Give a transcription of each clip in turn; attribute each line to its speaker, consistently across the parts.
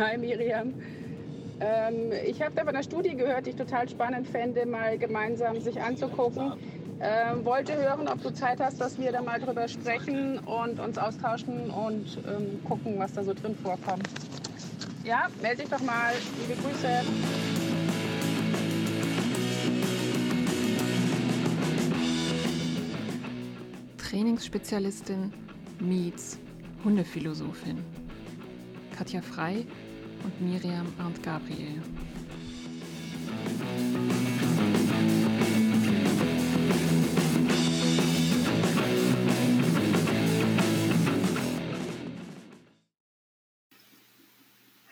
Speaker 1: Hi Miriam. Ähm, ich habe da von einer Studie gehört, die ich total spannend fände, mal gemeinsam sich anzugucken. Ähm, wollte hören, ob du Zeit hast, dass wir da mal drüber sprechen und uns austauschen und ähm, gucken, was da so drin vorkommt. Ja, melde dich doch mal. Liebe Grüße.
Speaker 2: Trainingsspezialistin meets Hundephilosophin. Katja Frei und Miriam Arndt Gabriel.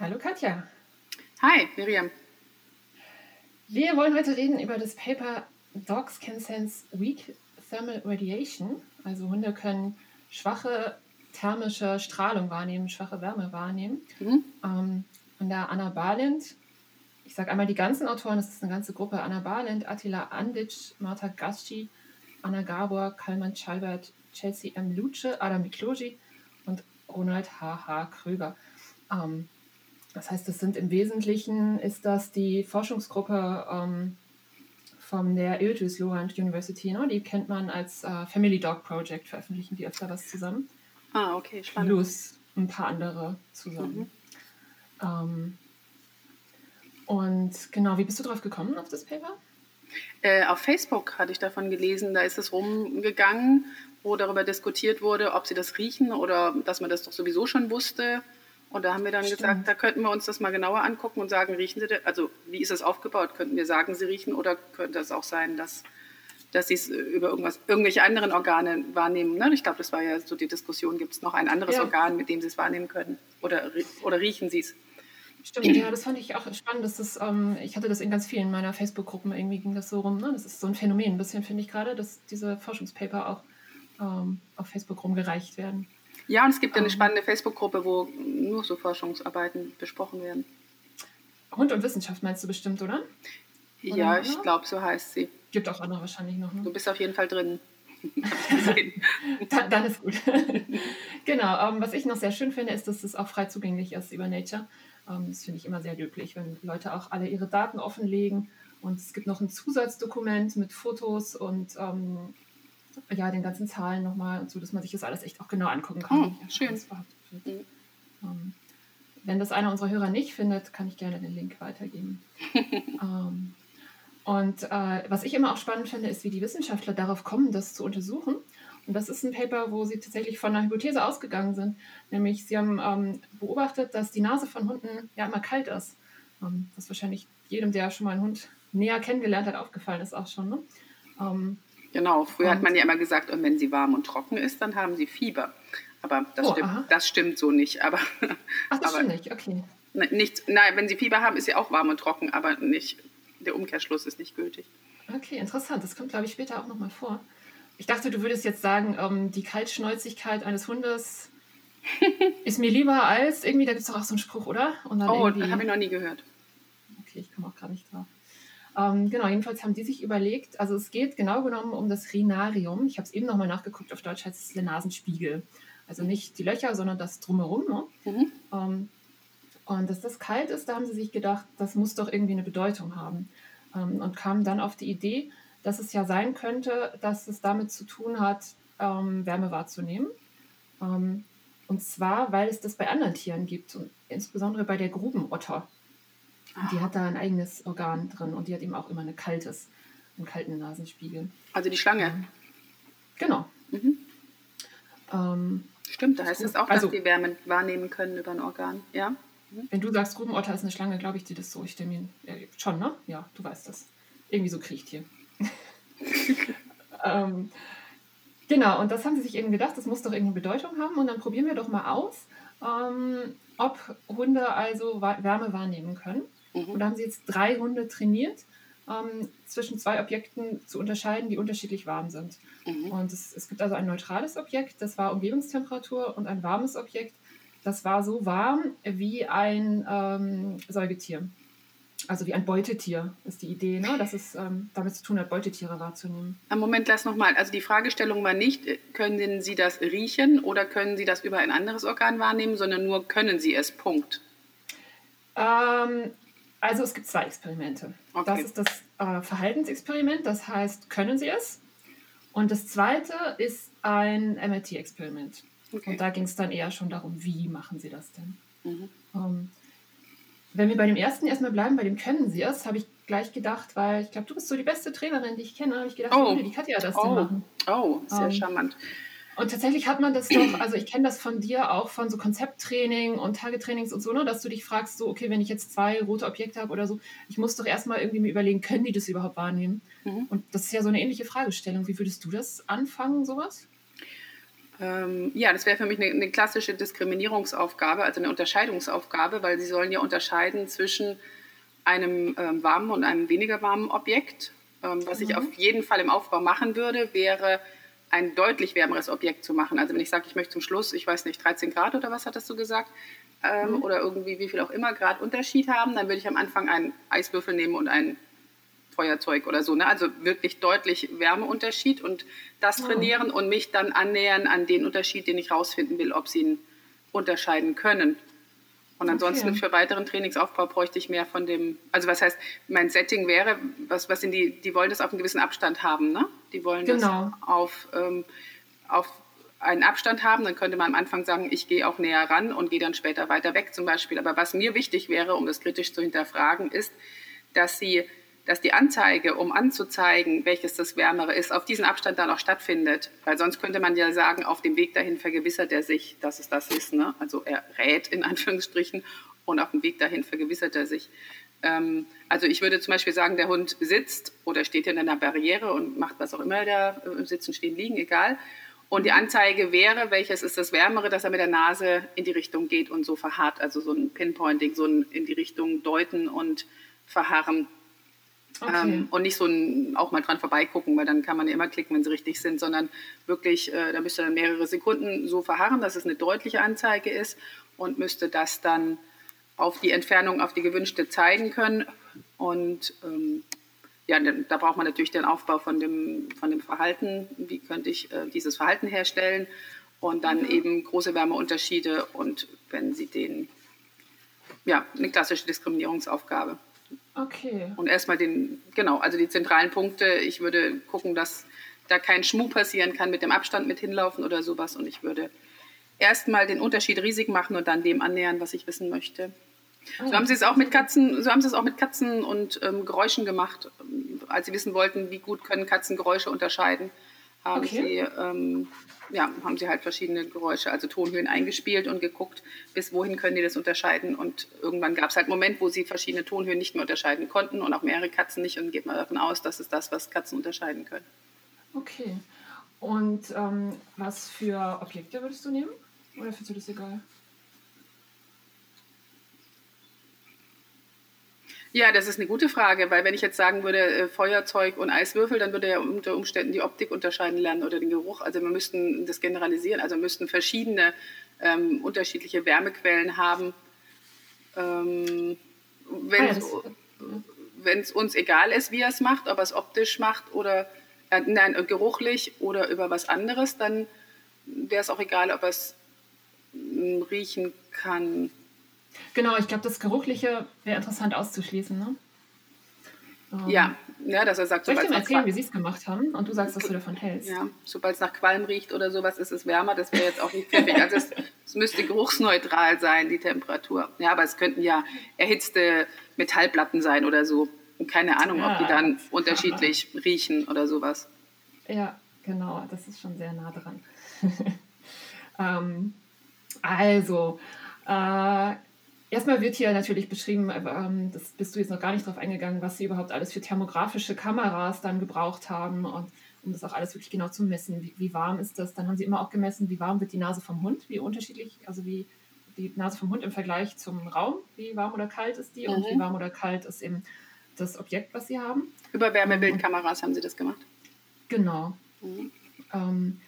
Speaker 2: Hallo Katja.
Speaker 1: Hi, Miriam.
Speaker 2: Wir wollen heute reden über das Paper Dogs Can Sense Weak Thermal Radiation. Also Hunde können schwache thermische Strahlung wahrnehmen, schwache Wärme wahrnehmen. Mhm. Ähm, und da Anna Balint, ich sage einmal die ganzen Autoren, das ist eine ganze Gruppe, Anna Balint, Attila Andic, Marta Gasci, Anna Gabor, Kalman Schalbert, Chelsea M. Luce, Adam Mikloji und Ronald H.H. Kröger. Ähm, das heißt, das sind im Wesentlichen, ist das die Forschungsgruppe ähm, von der Iltis Lorand University. Ne? Die kennt man als äh, Family Dog Project, veröffentlichen die öfter was zusammen.
Speaker 1: Ah, okay, spannend.
Speaker 2: Plus ein paar andere zusammen. Mhm. Ähm, und genau, wie bist du drauf gekommen auf das Paper?
Speaker 1: Äh, auf Facebook hatte ich davon gelesen, da ist es rumgegangen, wo darüber diskutiert wurde, ob sie das riechen oder dass man das doch sowieso schon wusste. Und da haben wir dann Stimmt. gesagt, da könnten wir uns das mal genauer angucken und sagen, riechen Sie, also wie ist das aufgebaut? Könnten wir sagen, Sie riechen oder könnte es auch sein, dass dass sie es über irgendwas, irgendwelche anderen Organe wahrnehmen. Ne? Ich glaube, das war ja so die Diskussion, gibt es noch ein anderes ja. Organ, mit dem sie es wahrnehmen können? Oder, oder riechen sie es?
Speaker 2: Stimmt, ja, das fand ich auch spannend. Dass das, ähm, ich hatte das in ganz vielen meiner Facebook-Gruppen, irgendwie ging das so rum. Ne? Das ist so ein Phänomen, ein bisschen finde ich gerade, dass diese Forschungspaper auch ähm, auf Facebook rumgereicht werden.
Speaker 1: Ja, und es gibt ja eine ähm. spannende Facebook-Gruppe, wo nur so Forschungsarbeiten besprochen werden.
Speaker 2: Hund und Wissenschaft meinst du bestimmt, oder?
Speaker 1: oder ja, ich glaube, so heißt sie.
Speaker 2: Gibt auch andere wahrscheinlich noch. Ne?
Speaker 1: Du bist auf jeden Fall drin.
Speaker 2: dann, dann, ist gut. genau. Ähm, was ich noch sehr schön finde, ist, dass es auch frei zugänglich ist über Nature. Ähm, das finde ich immer sehr löblich, wenn Leute auch alle ihre Daten offenlegen. Und es gibt noch ein Zusatzdokument mit Fotos und ähm, ja, den ganzen Zahlen nochmal, so dass man sich das alles echt auch genau angucken kann.
Speaker 1: Oh, schön.
Speaker 2: Mhm. Ähm, wenn das einer unserer Hörer nicht findet, kann ich gerne den Link weitergeben. ähm, und äh, was ich immer auch spannend finde, ist, wie die Wissenschaftler darauf kommen, das zu untersuchen. Und das ist ein Paper, wo sie tatsächlich von einer Hypothese ausgegangen sind. Nämlich, sie haben ähm, beobachtet, dass die Nase von Hunden ja immer kalt ist. Ähm, was wahrscheinlich jedem, der schon mal einen Hund näher kennengelernt hat, aufgefallen ist auch schon. Ne?
Speaker 1: Ähm, genau, früher hat man ja immer gesagt, und wenn sie warm und trocken ist, dann haben sie Fieber. Aber das, oh, stimmt, das stimmt so nicht. Aber,
Speaker 2: Ach, das aber stimmt nicht, okay.
Speaker 1: Nicht, nein, wenn sie Fieber haben, ist sie auch warm und trocken, aber nicht der Umkehrschluss ist nicht gültig.
Speaker 2: Okay, interessant. Das kommt, glaube ich, später auch nochmal vor. Ich dachte, du würdest jetzt sagen, ähm, die Kaltschnäuzigkeit eines Hundes ist mir lieber als irgendwie, da gibt es doch auch so einen Spruch, oder?
Speaker 1: oh, habe ich noch nie gehört.
Speaker 2: Okay, ich komme auch gerade nicht drauf. Ähm, genau, jedenfalls haben die sich überlegt, also es geht genau genommen um das Rinarium. Ich habe es eben nochmal nachgeguckt, auf Deutsch heißt es der Nasenspiegel. Also nicht die Löcher, sondern das drumherum. Ne? Mhm. Ähm, und dass das kalt ist, da haben sie sich gedacht, das muss doch irgendwie eine Bedeutung haben. Ähm, und kamen dann auf die Idee, dass es ja sein könnte, dass es damit zu tun hat, ähm, Wärme wahrzunehmen. Ähm, und zwar, weil es das bei anderen Tieren gibt, und insbesondere bei der Grubenotter. Die hat da ein eigenes Organ drin und die hat eben auch immer eine kaltes, einen kalten Nasenspiegel.
Speaker 1: Also die Schlange?
Speaker 2: Genau. Mhm.
Speaker 1: Ähm, Stimmt, da heißt es auch, dass also, die Wärme wahrnehmen können über ein Organ, ja?
Speaker 2: Mhm. Wenn du sagst, Grubenotter ist eine Schlange, glaube ich dir das so. Ich stelle mir äh, schon, ne? Ja, du weißt das. Irgendwie so kriecht hier. ähm, genau, und das haben sie sich eben gedacht, das muss doch irgendeine Bedeutung haben. Und dann probieren wir doch mal aus, ähm, ob Hunde also Wärme wahrnehmen können. Mhm. Und da haben sie jetzt drei Hunde trainiert, ähm, zwischen zwei Objekten zu unterscheiden, die unterschiedlich warm sind. Mhm. Und es, es gibt also ein neutrales Objekt, das war Umgebungstemperatur, und ein warmes Objekt, das war so warm wie ein ähm, Säugetier. Also wie ein Beutetier ist die Idee, ne? dass es ähm, damit zu tun hat, Beutetiere wahrzunehmen.
Speaker 1: Moment, lass nochmal. Also die Fragestellung war nicht, können Sie das riechen oder können Sie das über ein anderes Organ wahrnehmen, sondern nur können Sie es, Punkt.
Speaker 2: Ähm, also es gibt zwei Experimente. Okay. Das ist das äh, Verhaltensexperiment, das heißt, können Sie es? Und das zweite ist ein MIT-Experiment. Okay. Und da ging es dann eher schon darum, wie machen Sie das denn? Mhm. Ähm, wenn wir bei dem ersten erstmal bleiben, bei dem können Sie es, habe ich gleich gedacht, weil ich glaube, du bist so die beste Trainerin, die ich kenne, habe ich gedacht, oh. wie kann ja das
Speaker 1: oh.
Speaker 2: denn machen?
Speaker 1: Oh, sehr ähm, charmant.
Speaker 2: Und tatsächlich hat man das doch, also ich kenne das von dir auch von so Konzepttraining und Tagetrainings und so, ne, dass du dich fragst, so, okay, wenn ich jetzt zwei rote Objekte habe oder so, ich muss doch erstmal irgendwie mir überlegen, können die das überhaupt wahrnehmen? Mhm. Und das ist ja so eine ähnliche Fragestellung. Wie würdest du das anfangen, sowas?
Speaker 1: Ähm, ja, das wäre für mich eine, eine, klassische Diskriminierungsaufgabe, also eine Unterscheidungsaufgabe, weil sie sollen ja unterscheiden zwischen einem ähm, warmen und einem weniger warmen Objekt. Ähm, was mhm. ich auf jeden Fall im Aufbau machen würde, wäre ein deutlich wärmeres Objekt zu machen. Also wenn ich sage, ich möchte zum Schluss, ich weiß nicht, 13 Grad oder was hattest du gesagt, ähm, mhm. oder irgendwie wie viel auch immer Grad Unterschied haben, dann würde ich am Anfang einen Eiswürfel nehmen und ein Feuerzeug oder so. Ne? Also wirklich deutlich Wärmeunterschied und das trainieren und mich dann annähern an den Unterschied, den ich rausfinden will, ob sie ihn unterscheiden können. Und ansonsten okay. für weiteren Trainingsaufbau bräuchte ich mehr von dem, also was heißt, mein Setting wäre, was, was sind die, die wollen das auf einen gewissen Abstand haben, ne? Die wollen genau. das auf, ähm, auf einen Abstand haben, dann könnte man am Anfang sagen, ich gehe auch näher ran und gehe dann später weiter weg zum Beispiel. Aber was mir wichtig wäre, um das kritisch zu hinterfragen, ist, dass sie dass die Anzeige, um anzuzeigen, welches das Wärmere ist, auf diesen Abstand dann auch stattfindet. Weil sonst könnte man ja sagen, auf dem Weg dahin vergewissert er sich, dass es das ist. Ne? Also er rät in Anführungsstrichen und auf dem Weg dahin vergewissert er sich. Ähm, also ich würde zum Beispiel sagen, der Hund sitzt oder steht in einer Barriere und macht was auch immer, der äh, Sitzen, Stehen, Liegen, egal. Und die Anzeige wäre, welches ist das Wärmere, dass er mit der Nase in die Richtung geht und so verharrt. Also so ein Pinpointing, so ein in die Richtung deuten und verharren. Okay. Ähm, und nicht so ein, auch mal dran vorbeigucken, weil dann kann man ja immer klicken, wenn sie richtig sind, sondern wirklich, äh, da müsste dann mehrere Sekunden so verharren, dass es eine deutliche Anzeige ist und müsste das dann auf die Entfernung, auf die gewünschte zeigen können. Und ähm, ja, da braucht man natürlich den Aufbau von dem, von dem Verhalten. Wie könnte ich äh, dieses Verhalten herstellen? Und dann mhm. eben große Wärmeunterschiede und wenn Sie den, ja, eine klassische Diskriminierungsaufgabe.
Speaker 2: Okay.
Speaker 1: Und erstmal den, genau, also die zentralen Punkte. Ich würde gucken, dass da kein Schmuh passieren kann mit dem Abstand mit hinlaufen oder sowas. Und ich würde erstmal den Unterschied riesig machen und dann dem annähern, was ich wissen möchte. So haben sie es auch mit Katzen, so haben sie es auch mit Katzen und ähm, Geräuschen gemacht, als sie wissen wollten, wie gut können Katzen Geräusche unterscheiden, haben okay. sie ähm, ja, haben sie halt verschiedene Geräusche, also Tonhöhen eingespielt und geguckt, bis wohin können die das unterscheiden. Und irgendwann gab es halt einen Moment, wo sie verschiedene Tonhöhen nicht mehr unterscheiden konnten und auch mehrere Katzen nicht. Und geht man davon aus, dass es das, was Katzen unterscheiden können.
Speaker 2: Okay. Und ähm, was für Objekte würdest du nehmen? Oder findest du das egal?
Speaker 1: Ja, das ist eine gute Frage, weil wenn ich jetzt sagen würde, äh, Feuerzeug und Eiswürfel, dann würde er unter Umständen die Optik unterscheiden lernen oder den Geruch. Also wir müssten das generalisieren, also wir müssten verschiedene ähm, unterschiedliche Wärmequellen haben. Ähm, wenn es uns egal ist, wie er es macht, ob er es optisch macht oder äh, nein, geruchlich oder über was anderes, dann wäre es auch egal, ob er es hm, riechen kann.
Speaker 2: Genau, ich glaube, das Geruchliche wäre interessant auszuschließen. Ne?
Speaker 1: Um, ja, ja, dass er sagt,
Speaker 2: soll ich dir mal erzählen, wie sie es gemacht haben und du sagst, was du davon hältst?
Speaker 1: Ja, sobald es nach Qualm riecht oder sowas, ist es wärmer. Das wäre jetzt auch nicht pfiffig. Also es, es, müsste geruchsneutral sein, die Temperatur. Ja, aber es könnten ja erhitzte Metallplatten sein oder so. Und keine Ahnung, ja, ob die dann unterschiedlich riechen oder sowas.
Speaker 2: Ja, genau, das ist schon sehr nah dran. ähm, also, äh, Erstmal wird hier natürlich beschrieben, ähm, das bist du jetzt noch gar nicht drauf eingegangen, was sie überhaupt alles für thermografische Kameras dann gebraucht haben und um das auch alles wirklich genau zu messen. Wie, wie, warm ist das? Dann haben sie immer auch gemessen, wie warm wird die Nase vom Hund, wie unterschiedlich, also wie die Nase vom Hund im Vergleich zum Raum, wie warm oder kalt ist die mhm. und wie warm oder kalt ist eben das Objekt, was sie haben.
Speaker 1: Über Wärmebildkameras haben sie das gemacht?
Speaker 2: Genau. Mhm. Ähm,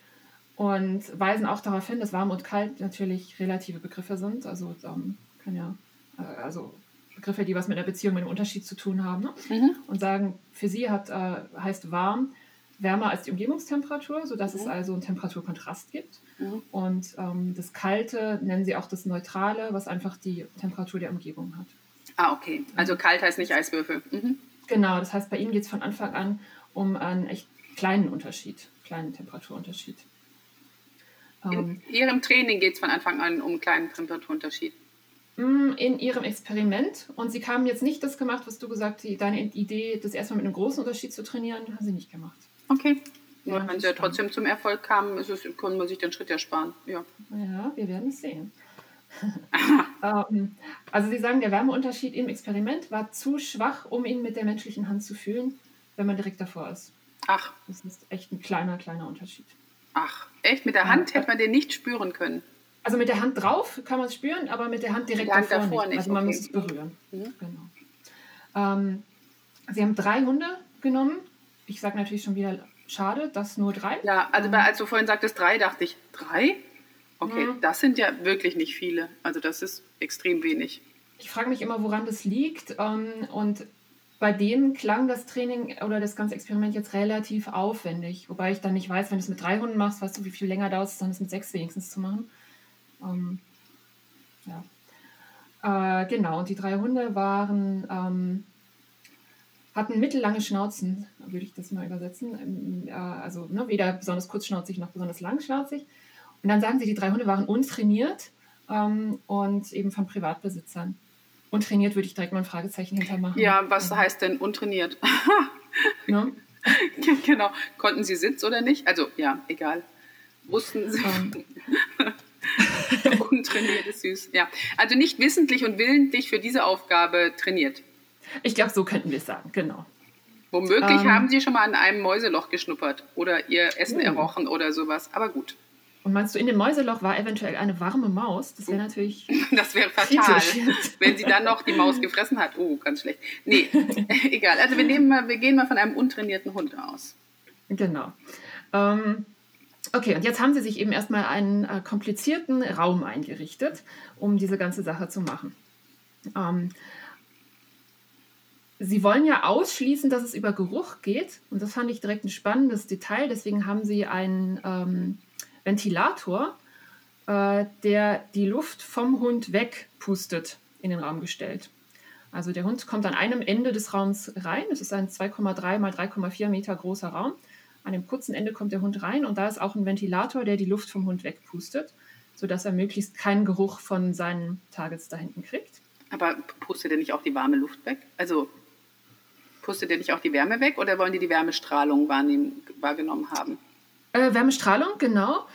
Speaker 2: und weisen auch darauf hin, dass warm und kalt natürlich relative Begriffe sind. Also ähm, kann ja, äh, also Begriffe, die was mit einer Beziehung, mit einem Unterschied zu tun haben. Ne? Mhm. Und sagen, für sie hat, äh, heißt warm wärmer als die Umgebungstemperatur, sodass mhm. es also einen Temperaturkontrast gibt. Mhm. Und ähm, das Kalte nennen sie auch das Neutrale, was einfach die Temperatur der Umgebung hat.
Speaker 1: Ah, okay. Also kalt heißt nicht Eiswürfel. Mhm.
Speaker 2: Genau, das heißt, bei Ihnen geht es von Anfang an um einen echt kleinen Unterschied, kleinen Temperaturunterschied.
Speaker 1: In Ihrem Training geht es von Anfang an um einen kleinen Temperaturunterschied.
Speaker 2: Mm, in Ihrem Experiment. Und Sie haben jetzt nicht das gemacht, was du gesagt hast, deine Idee, das erstmal mit einem großen Unterschied zu trainieren, haben Sie nicht gemacht.
Speaker 1: Okay. Ja, wenn Sie ja trotzdem zum Erfolg kamen, ist es, können wir sich den Schritt ersparen. Ja,
Speaker 2: ja wir werden es sehen. ähm, also Sie sagen, der Wärmeunterschied im Experiment war zu schwach, um ihn mit der menschlichen Hand zu fühlen, wenn man direkt davor ist.
Speaker 1: Ach.
Speaker 2: Das ist echt ein kleiner, kleiner Unterschied.
Speaker 1: Ach, echt? Mit der Hand hätte man den nicht spüren können?
Speaker 2: Also mit der Hand drauf kann man es spüren, aber mit der Hand direkt
Speaker 1: Hand
Speaker 2: davor,
Speaker 1: davor
Speaker 2: nicht.
Speaker 1: nicht,
Speaker 2: Also man
Speaker 1: okay.
Speaker 2: muss es berühren.
Speaker 1: Mhm.
Speaker 2: Genau. Ähm, Sie haben drei Hunde genommen. Ich sage natürlich schon wieder schade, dass nur drei.
Speaker 1: Ja, also
Speaker 2: Ähm,
Speaker 1: bei, als du vorhin sagtest drei, dachte ich, drei? Okay,
Speaker 2: Mhm.
Speaker 1: das sind ja wirklich nicht viele. Also das ist extrem wenig.
Speaker 2: Ich frage mich immer, woran das liegt. Ähm, und bei denen klang das Training oder das ganze Experiment jetzt relativ aufwendig. Wobei ich dann nicht weiß, wenn du es mit drei Hunden machst, weißt du, wie viel länger dauert es, dann das mit sechs wenigstens zu machen. Ähm, ja. Äh, genau, und die drei Hunde waren, ähm, hatten mittellange Schnauzen, würde ich das mal übersetzen. Ähm, äh, also ne, weder besonders kurzschnauzig noch besonders langschnauzig. Und dann sagen sie, die drei Hunde waren untrainiert ähm, und eben von Privatbesitzern. Untrainiert würde ich direkt mal ein Fragezeichen hintermachen.
Speaker 1: Ja, was heißt denn untrainiert?
Speaker 2: Ne?
Speaker 1: genau. Konnten sie Sitz oder nicht? Also, ja, egal. Wussten sie.
Speaker 2: Ähm,
Speaker 1: Untrainiert ist süß. Ja. Also nicht wissentlich und willentlich für diese Aufgabe trainiert.
Speaker 2: ich glaube, so könnten wir es sagen, genau.
Speaker 1: Womöglich
Speaker 2: Ähm.
Speaker 1: haben sie schon mal an einem Mäuseloch geschnuppert oder ihr Essen
Speaker 2: Oh.
Speaker 1: errochen oder sowas. Aber gut,
Speaker 2: Und meinst du, in dem Mäuseloch war eventuell eine warme Maus? Das wäre natürlich
Speaker 1: das wäre fatal, wenn sie dann noch die Maus gefressen hat. Oh, ganz schlecht. Nee, egal. Also wir, nehmen mal, wir gehen mal von einem untrainierten Hund aus.
Speaker 2: Genau. Ähm, okay, und jetzt haben sie sich eben erstmal einen äh, komplizierten Raum eingerichtet, um diese ganze Sache zu machen. Ähm, sie wollen ja ausschließen, dass es über Geruch geht. Und das fand ich direkt ein spannendes Detail. Deswegen haben sie einen ähm, Ventilator, äh, der die Luft vom Hund wegpustet, in den Raum gestellt. Also der Hund kommt an einem Ende des Raums rein. Es ist ein 2,3 mal 3,4 Meter großer Raum. An dem kurzen Ende kommt der Hund rein und da ist auch ein Ventilator, der die Luft vom Hund wegpustet, sodass er möglichst keinen Geruch von seinen Targets da hinten kriegt.
Speaker 1: Aber pustet ihr nicht auch die warme Luft weg? Also pustet ihr nicht auch die Wärme weg oder wollen die die Wärmestrahlung wahrnehmen, wahrgenommen haben?
Speaker 2: Äh, Wärmestrahlung, genau.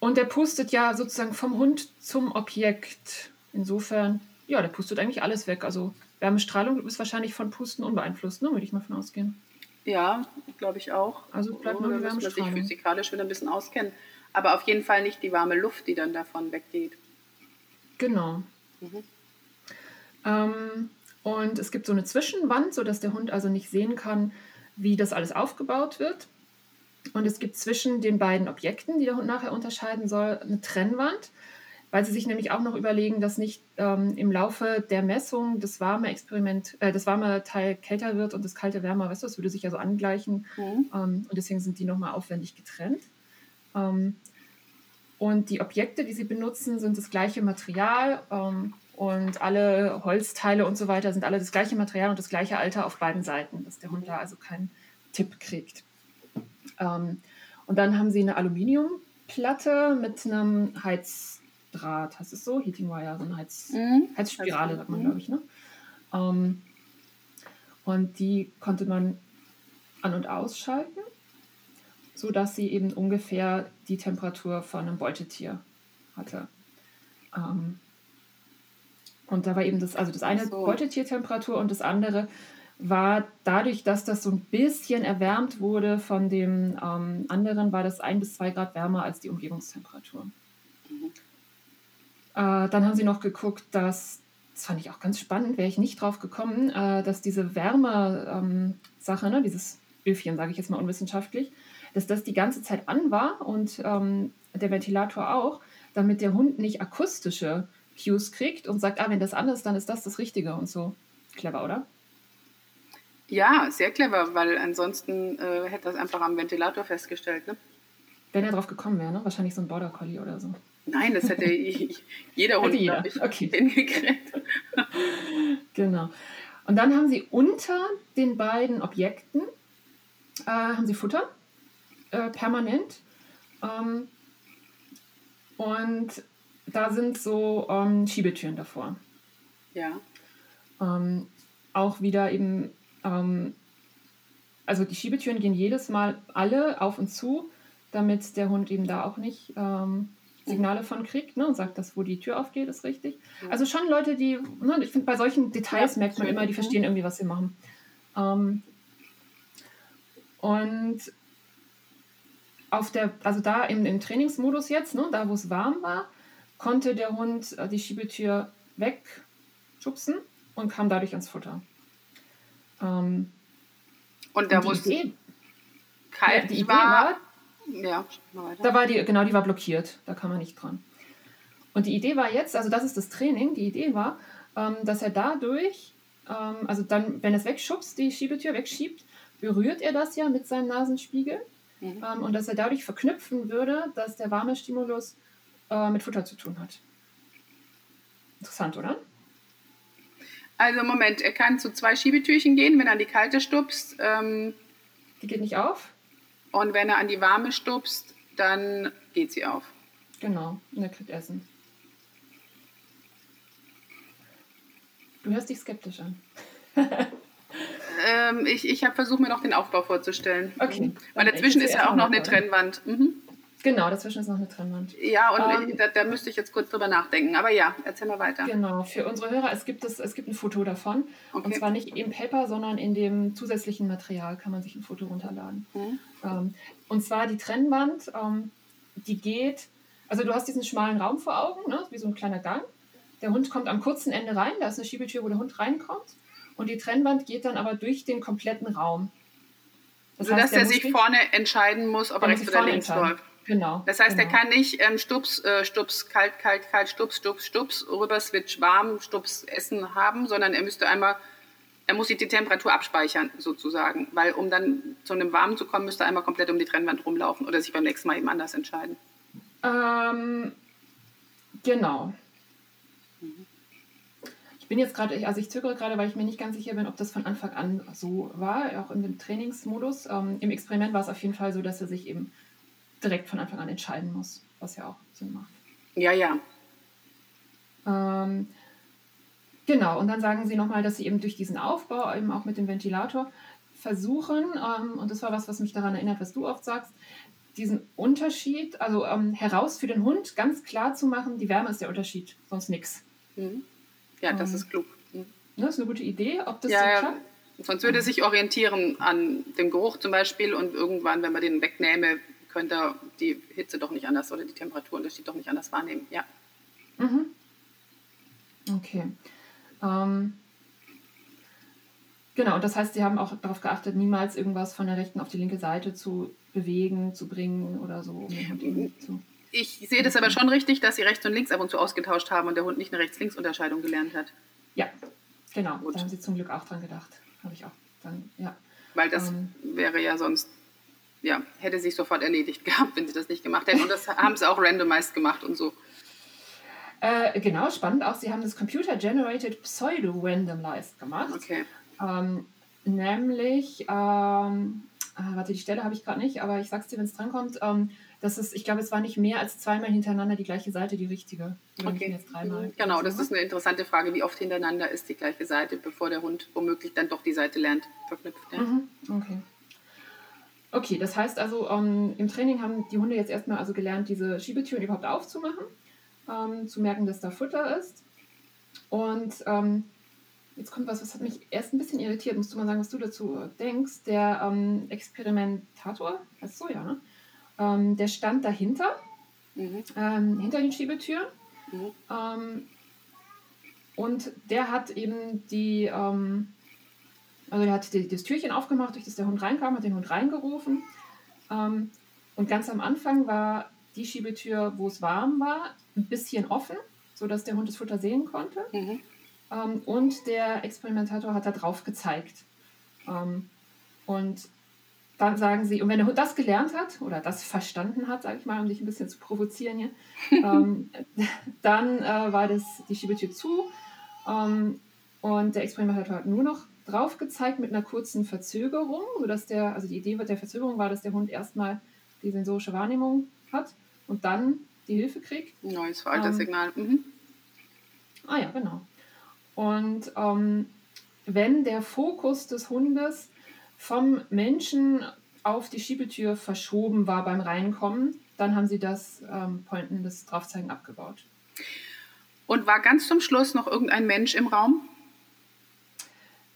Speaker 2: Und der pustet ja sozusagen vom Hund zum Objekt. Insofern, ja, der pustet eigentlich alles weg. Also Wärmestrahlung ist wahrscheinlich von Pusten unbeeinflusst, ne? würde ich mal von ausgehen.
Speaker 1: Ja, glaube ich auch.
Speaker 2: Also bleibt nur die
Speaker 1: muss man sich
Speaker 2: Wärmestrahlung.
Speaker 1: physikalisch wieder ein bisschen auskennen. Aber auf jeden Fall nicht die warme Luft, die dann davon weggeht.
Speaker 2: Genau.
Speaker 1: Mhm.
Speaker 2: Ähm, und es gibt so eine Zwischenwand, sodass der Hund also nicht sehen kann, wie das alles aufgebaut wird. Und es gibt zwischen den beiden Objekten, die der Hund nachher unterscheiden soll, eine Trennwand, weil sie sich nämlich auch noch überlegen, dass nicht ähm, im Laufe der Messung das warme Experiment, äh, das warme Teil kälter wird und das kalte wärmer, weißt du, das würde sich ja so angleichen.
Speaker 1: Mhm.
Speaker 2: Ähm, und deswegen sind die nochmal aufwendig getrennt. Ähm, und die Objekte, die sie benutzen, sind das gleiche Material ähm, und alle Holzteile und so weiter sind alle das gleiche Material und das gleiche Alter auf beiden Seiten, dass der Hund da also keinen Tipp kriegt. Ähm, und dann haben sie eine Aluminiumplatte mit einem Heizdraht, heißt es so? Heating Wire, so eine Heiz,
Speaker 1: Mhm.
Speaker 2: Heizspirale, sagt man,
Speaker 1: Mhm.
Speaker 2: glaube ich. Ne? Ähm, und die konnte man an- und ausschalten, sodass sie eben ungefähr die Temperatur von einem Beutetier hatte. Ähm, und da war eben das, also das eine
Speaker 1: so.
Speaker 2: Beutetiertemperatur und das andere war dadurch, dass das so ein bisschen erwärmt wurde von dem ähm, anderen, war das ein bis zwei Grad wärmer als die Umgebungstemperatur. Äh, dann haben sie noch geguckt, dass, das fand ich auch ganz spannend, wäre ich nicht drauf gekommen, äh, dass diese Wärme-Sache, ne, dieses Öfchen, sage ich jetzt mal unwissenschaftlich, dass das die ganze Zeit an war und ähm, der Ventilator auch, damit der Hund nicht akustische Cues kriegt und sagt, ah, wenn das an ist, dann ist das das Richtige und so. Clever, oder?
Speaker 1: Ja, sehr clever, weil ansonsten äh, hätte das einfach am Ventilator festgestellt. Ne?
Speaker 2: Wenn er drauf gekommen wäre, ne? Wahrscheinlich so ein Border Collie oder so.
Speaker 1: Nein, das hätte jeder Hund,
Speaker 2: jeder,
Speaker 1: ich,
Speaker 2: okay.
Speaker 1: hingekriegt.
Speaker 2: genau. Und dann haben sie unter den beiden Objekten äh, haben sie Futter äh, permanent. Ähm, und da sind so ähm, Schiebetüren davor.
Speaker 1: Ja.
Speaker 2: Ähm, auch wieder eben, ähm, also die Schiebetüren gehen jedes Mal alle auf und zu, damit der Hund eben da auch nicht ähm, Signale von kriegt ne, und sagt, dass wo die Tür aufgeht, ist richtig. Also schon Leute, die, ne, ich finde, bei solchen Details ja, merkt man immer, die verstehen irgendwie, was sie machen. Ähm, und auf der, also da im, im Trainingsmodus jetzt, ne, da wo es warm war, konnte der Hund äh, die Schiebetür wegschubsen und kam dadurch ans Futter. Ähm,
Speaker 1: und da wo es kalt ja, die Idee war, ja,
Speaker 2: da war die, genau, die war blockiert, da kam er nicht dran. Und die Idee war jetzt, also das ist das Training, die Idee war, ähm, dass er dadurch, ähm, also dann, wenn er es wegschubst, die Schiebetür wegschiebt, berührt er das ja mit seinem Nasenspiegel mhm. ähm, und dass er dadurch verknüpfen würde, dass der warme Stimulus äh, mit Futter zu tun hat. Interessant, oder?
Speaker 1: Also Moment, er kann zu zwei Schiebetürchen gehen, wenn er an die kalte stupst. Ähm,
Speaker 2: die geht nicht auf.
Speaker 1: Und wenn er an die warme stupst, dann geht sie auf.
Speaker 2: Genau, und er kriegt Essen. Du hörst dich skeptisch an.
Speaker 1: ähm, ich ich habe versucht, mir noch den Aufbau vorzustellen.
Speaker 2: Okay.
Speaker 1: Weil dazwischen ist ja auch noch eine Trennwand. Mhm.
Speaker 2: Genau, dazwischen ist noch eine Trennwand.
Speaker 1: Ja, und ähm, da, da, müsste ich jetzt kurz drüber nachdenken. Aber ja, erzähl mal weiter.
Speaker 2: Genau, für unsere Hörer, es gibt, es, es gibt ein Foto davon. Okay. Und zwar nicht im Paper, sondern in dem zusätzlichen Material kann man sich ein Foto runterladen. Mhm. Ähm, und zwar die Trennwand, ähm, die geht, also du hast diesen schmalen Raum vor Augen, ne, wie so ein kleiner Gang. Der Hund kommt am kurzen Ende rein, da ist eine Schiebetür, wo der Hund reinkommt. Und die Trennwand geht dann aber durch den kompletten Raum.
Speaker 1: Das Sodass heißt, er sich vorne entscheiden muss, ob er rechts oder links läuft.
Speaker 2: Genau.
Speaker 1: Das heißt,
Speaker 2: genau.
Speaker 1: er kann nicht ähm, Stups, äh, Stups, kalt, kalt, kalt, Stups, Stups, Stups, rüber Switch, warm, Stups, Essen haben, sondern er müsste einmal, er muss die Temperatur abspeichern sozusagen, weil um dann zu einem Warmen zu kommen, müsste er einmal komplett um die Trennwand rumlaufen oder sich beim nächsten Mal eben anders entscheiden.
Speaker 2: Ähm, genau. Ich bin jetzt gerade, also ich zögere gerade, weil ich mir nicht ganz sicher bin, ob das von Anfang an so war, auch in dem Trainingsmodus. Ähm, Im Experiment war es auf jeden Fall so, dass er sich eben direkt von Anfang an entscheiden muss, was ja auch Sinn macht.
Speaker 1: Ja, ja.
Speaker 2: Ähm, genau, und dann sagen sie nochmal, dass sie eben durch diesen Aufbau, eben auch mit dem Ventilator, versuchen, ähm, und das war was, was mich daran erinnert, was du oft sagst, diesen Unterschied, also ähm, heraus für den Hund ganz klar zu machen, die Wärme ist der Unterschied, sonst nichts.
Speaker 1: Mhm. Ja, das ähm, ist klug.
Speaker 2: Mhm. Das ist eine gute Idee, ob das
Speaker 1: ja, so klappt. Ja. Sonst würde er sich orientieren an dem Geruch zum Beispiel und irgendwann, wenn man den wegnähme, könnte die Hitze doch nicht anders oder die Temperaturunterschied doch nicht anders wahrnehmen. Ja.
Speaker 2: Mhm. Okay. Ähm, genau, das heißt, Sie haben auch darauf geachtet, niemals irgendwas von der rechten auf die linke Seite zu bewegen, zu bringen oder so.
Speaker 1: Ich sehe das aber schon richtig, dass Sie rechts und links ab und zu ausgetauscht haben und der Hund nicht eine Rechts-Links-Unterscheidung gelernt hat.
Speaker 2: Ja, genau. Gut. Da haben Sie zum Glück auch dran gedacht. Habe ich auch dann, ja.
Speaker 1: Weil das ähm, wäre ja sonst ja, hätte sich sofort erledigt gehabt, wenn sie das nicht gemacht hätten. Und das haben sie auch randomized gemacht und so.
Speaker 2: Äh, genau, spannend auch. Sie haben das Computer-Generated Pseudo-Randomized gemacht.
Speaker 1: Okay.
Speaker 2: Ähm, nämlich, ähm, äh, warte, die Stelle habe ich gerade nicht, aber ich sag's dir, wenn es drankommt. Ähm, das ist, ich glaube, es war nicht mehr als zweimal hintereinander die gleiche Seite, die richtige.
Speaker 1: Okay. Jetzt dreimal. Genau, das ist eine interessante Frage. Wie oft hintereinander ist die gleiche Seite, bevor der Hund womöglich dann doch die Seite lernt, verknüpft? Ja.
Speaker 2: Mhm. Okay. Okay, das heißt also, ähm, im Training haben die Hunde jetzt erstmal also gelernt, diese Schiebetüren überhaupt aufzumachen, ähm, zu merken, dass da Futter ist. Und ähm, jetzt kommt was, was hat mich erst ein bisschen irritiert, musst du mal sagen, was du dazu denkst. Der ähm, Experimentator, heißt so, ja, ne? Ähm, der stand dahinter, mhm. Ähm, hinter den Schiebetüren. Mhm. und der hat eben die also er hat die, das Türchen aufgemacht, durch das der Hund reinkam, hat den Hund reingerufen. Ähm, und ganz am Anfang war die Schiebetür, wo es warm war, ein bisschen offen, sodass der Hund das Futter sehen konnte. Mhm. Ähm, und der Experimentator hat da drauf gezeigt. Ähm, und dann sagen sie, und wenn der Hund das gelernt hat oder das verstanden hat, sage ich mal, um dich ein bisschen zu provozieren hier, ähm, dann äh, war das die Schiebetür zu. Ähm, Und der Experimentator hat nur noch drauf gezeigt mit einer kurzen Verzögerung, sodass der, also die Idee der Verzögerung war, dass der Hund erstmal die sensorische Wahrnehmung hat und dann die Hilfe kriegt.
Speaker 1: Neues Verhaltenssignal. Ähm, mhm.
Speaker 2: Ah ja, genau. Und ähm, wenn der Fokus des Hundes vom Menschen auf die Schiebetür verschoben war beim Reinkommen, dann haben sie das ähm, Pointen des Draufzeigen abgebaut.
Speaker 1: Und war ganz zum Schluss noch irgendein Mensch im Raum?